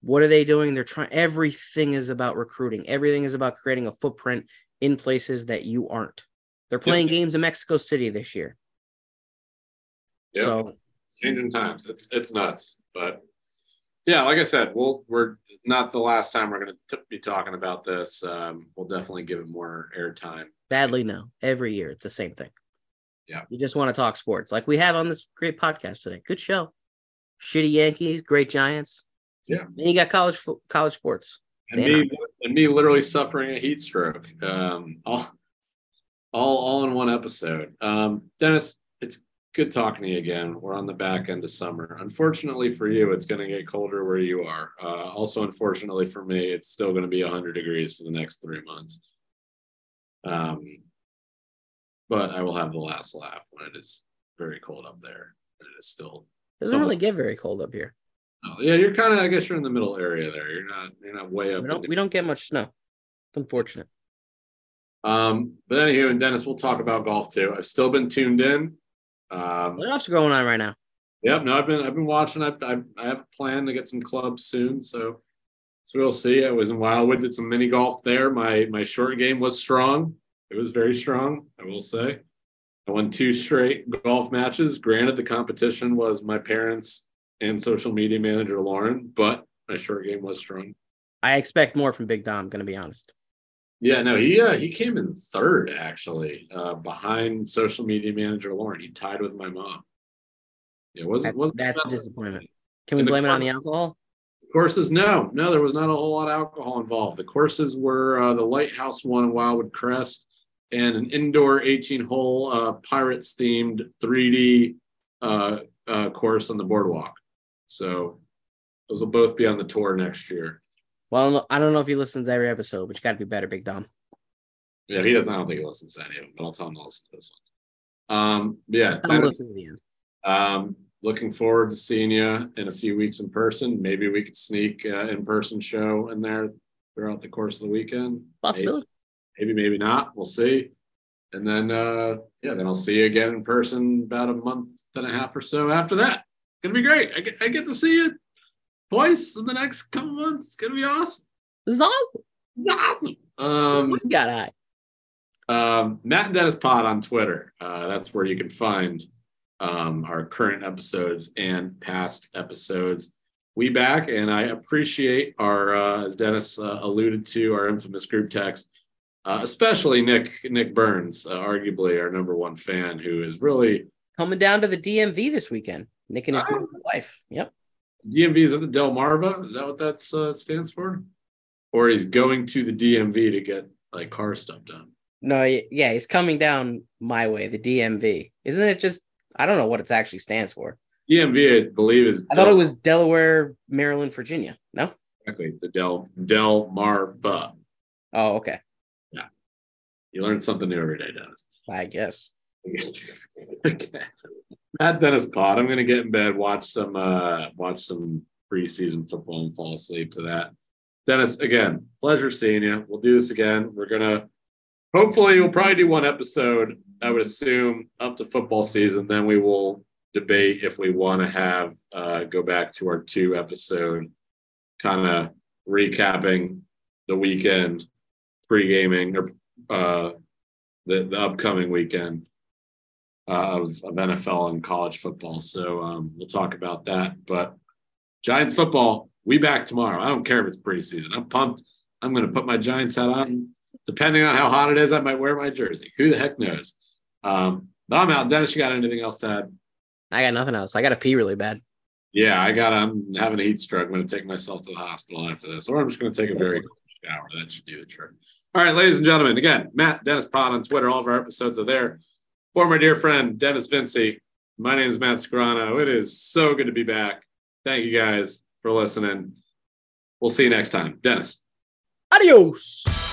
What are they doing? They're trying, everything is about recruiting, everything is about creating a footprint in places that you aren't. They're playing games in Mexico City this year. Yep. So, changing times. It's it's nuts, but yeah, like I said, we'll we're not the last time we're going to be talking about this. Um, we'll definitely give it more airtime. badly, no. Every year, it's the same thing. Yeah. You just want to talk sports like we have on this great podcast today. Good show. Shitty Yankees, great Giants. Yeah. and you got college college sports. And me, and me literally suffering a heat stroke. Um, all, all, all in one episode. Um, Dennis, it's good talking to you again. We're on the back end of summer. Unfortunately for you, it's going to get colder where you are. Uh, also, unfortunately for me, it's still going to be 100 degrees for the next three months. Um, but I will have the last laugh when it is very cold up there. It is still. It doesn't somewhat- really get very cold up here. Oh, yeah, you're kind of. I guess you're in the middle area there. You're not. You're not way up. We don't into- we don't get much snow. It's unfortunate. Um, but anywho, and Dennis, we'll talk about golf too. I've still been tuned in. Um, Playoffs are going on right now. yep, no, I've been I've been watching. I've, I've I have a plan to get some clubs soon, so so we'll see. I was in Wildwood, did some mini golf there. My my short game was strong. It was very strong, I will say. I won two straight golf matches. Granted, the competition was my parents and social media manager Lauren, but my short game was strong. I expect more from Big Dom. Going to be honest. Yeah, no, he uh, he came in third actually, uh, behind social media manager Lauren. He tied with my mom. Yeah, wasn't That- wasn't that's a disappointment. Can we blame it on the alcohol? Courses, no, no, there was not a whole lot of alcohol involved. The courses were uh, the Lighthouse one in Wildwood Crest and an indoor 18 hole uh, Pirates themed 3D uh, uh, course on the boardwalk. So those will both be on the tour next year. Well, I don't know if he listens to every episode, but you got to be better, Big Dom. Yeah, he doesn't. I don't think he listens to any of them, but I'll tell him to listen to this one. Um, yeah, Tell him to Dennis, listen to the end. um, looking forward to seeing you in a few weeks in person. Maybe we could sneak uh, in person show in there throughout the course of the weekend. Possibility. maybe maybe not we'll see and then uh yeah then i'll see you again in person about a month and a half or so after that It's gonna be great i get, I get to see you twice in the next couple months it's gonna be awesome This is awesome. it's awesome um Who's got eye? um, Matt and Dennis Pod on Twitter. Uh, that's where you can find um, our current episodes and past episodes. We back, and I appreciate our, uh, as Dennis uh, alluded to, our infamous group text, uh, especially Nick Nick Burns, uh, arguably our number one fan, who is really Coming down to the DMV this weekend. Nick and his wife. Yep. DMV. Is that the Delmarva? Is that what that uh, stands for? Or he's going to the DMV to get like car stuff done. No, yeah, he's coming down my way, the DMV. Isn't it just? I don't know what it actually stands for. DMV, I believe, is I thought it was Delaware, Maryland, Virginia. No. exactly the Del Delmarva. Oh, okay. Yeah, you learn something new every day, Dennis. I guess. okay. At Dennis Pod, I'm gonna get in bed, watch some uh watch some preseason football and fall asleep to that. Dennis, again, pleasure seeing you. We'll do this again. We're gonna hopefully we'll probably do one episode, I would assume, up to football season. Then we will debate if we want to have uh go back to our two episode kind of recapping the weekend, pre-gaming or uh the, the upcoming weekend uh, of, of NFL and college football. So um, we'll talk about that. But Giants football, we back tomorrow. I don't care if it's preseason. I'm pumped. I'm going to put my Giants hat on. Depending on how hot it is, I might wear my jersey. Who the heck knows? Um, but I'm out. Dennis, you got anything else to add? I got nothing else. I got to pee really bad. Yeah, I got. I'm having a heat stroke. I'm going to take myself to the hospital after this, or I'm just going to take a very cold shower. That should do the trick. All right, ladies and gentlemen. Again, Matt Dennis Pod on Twitter. All of our episodes are there. For my dear friend Dennis Vinci, my name is Matt Scarano. It is so good to be back. Thank you guys for listening. We'll see you next time, Dennis. Adios.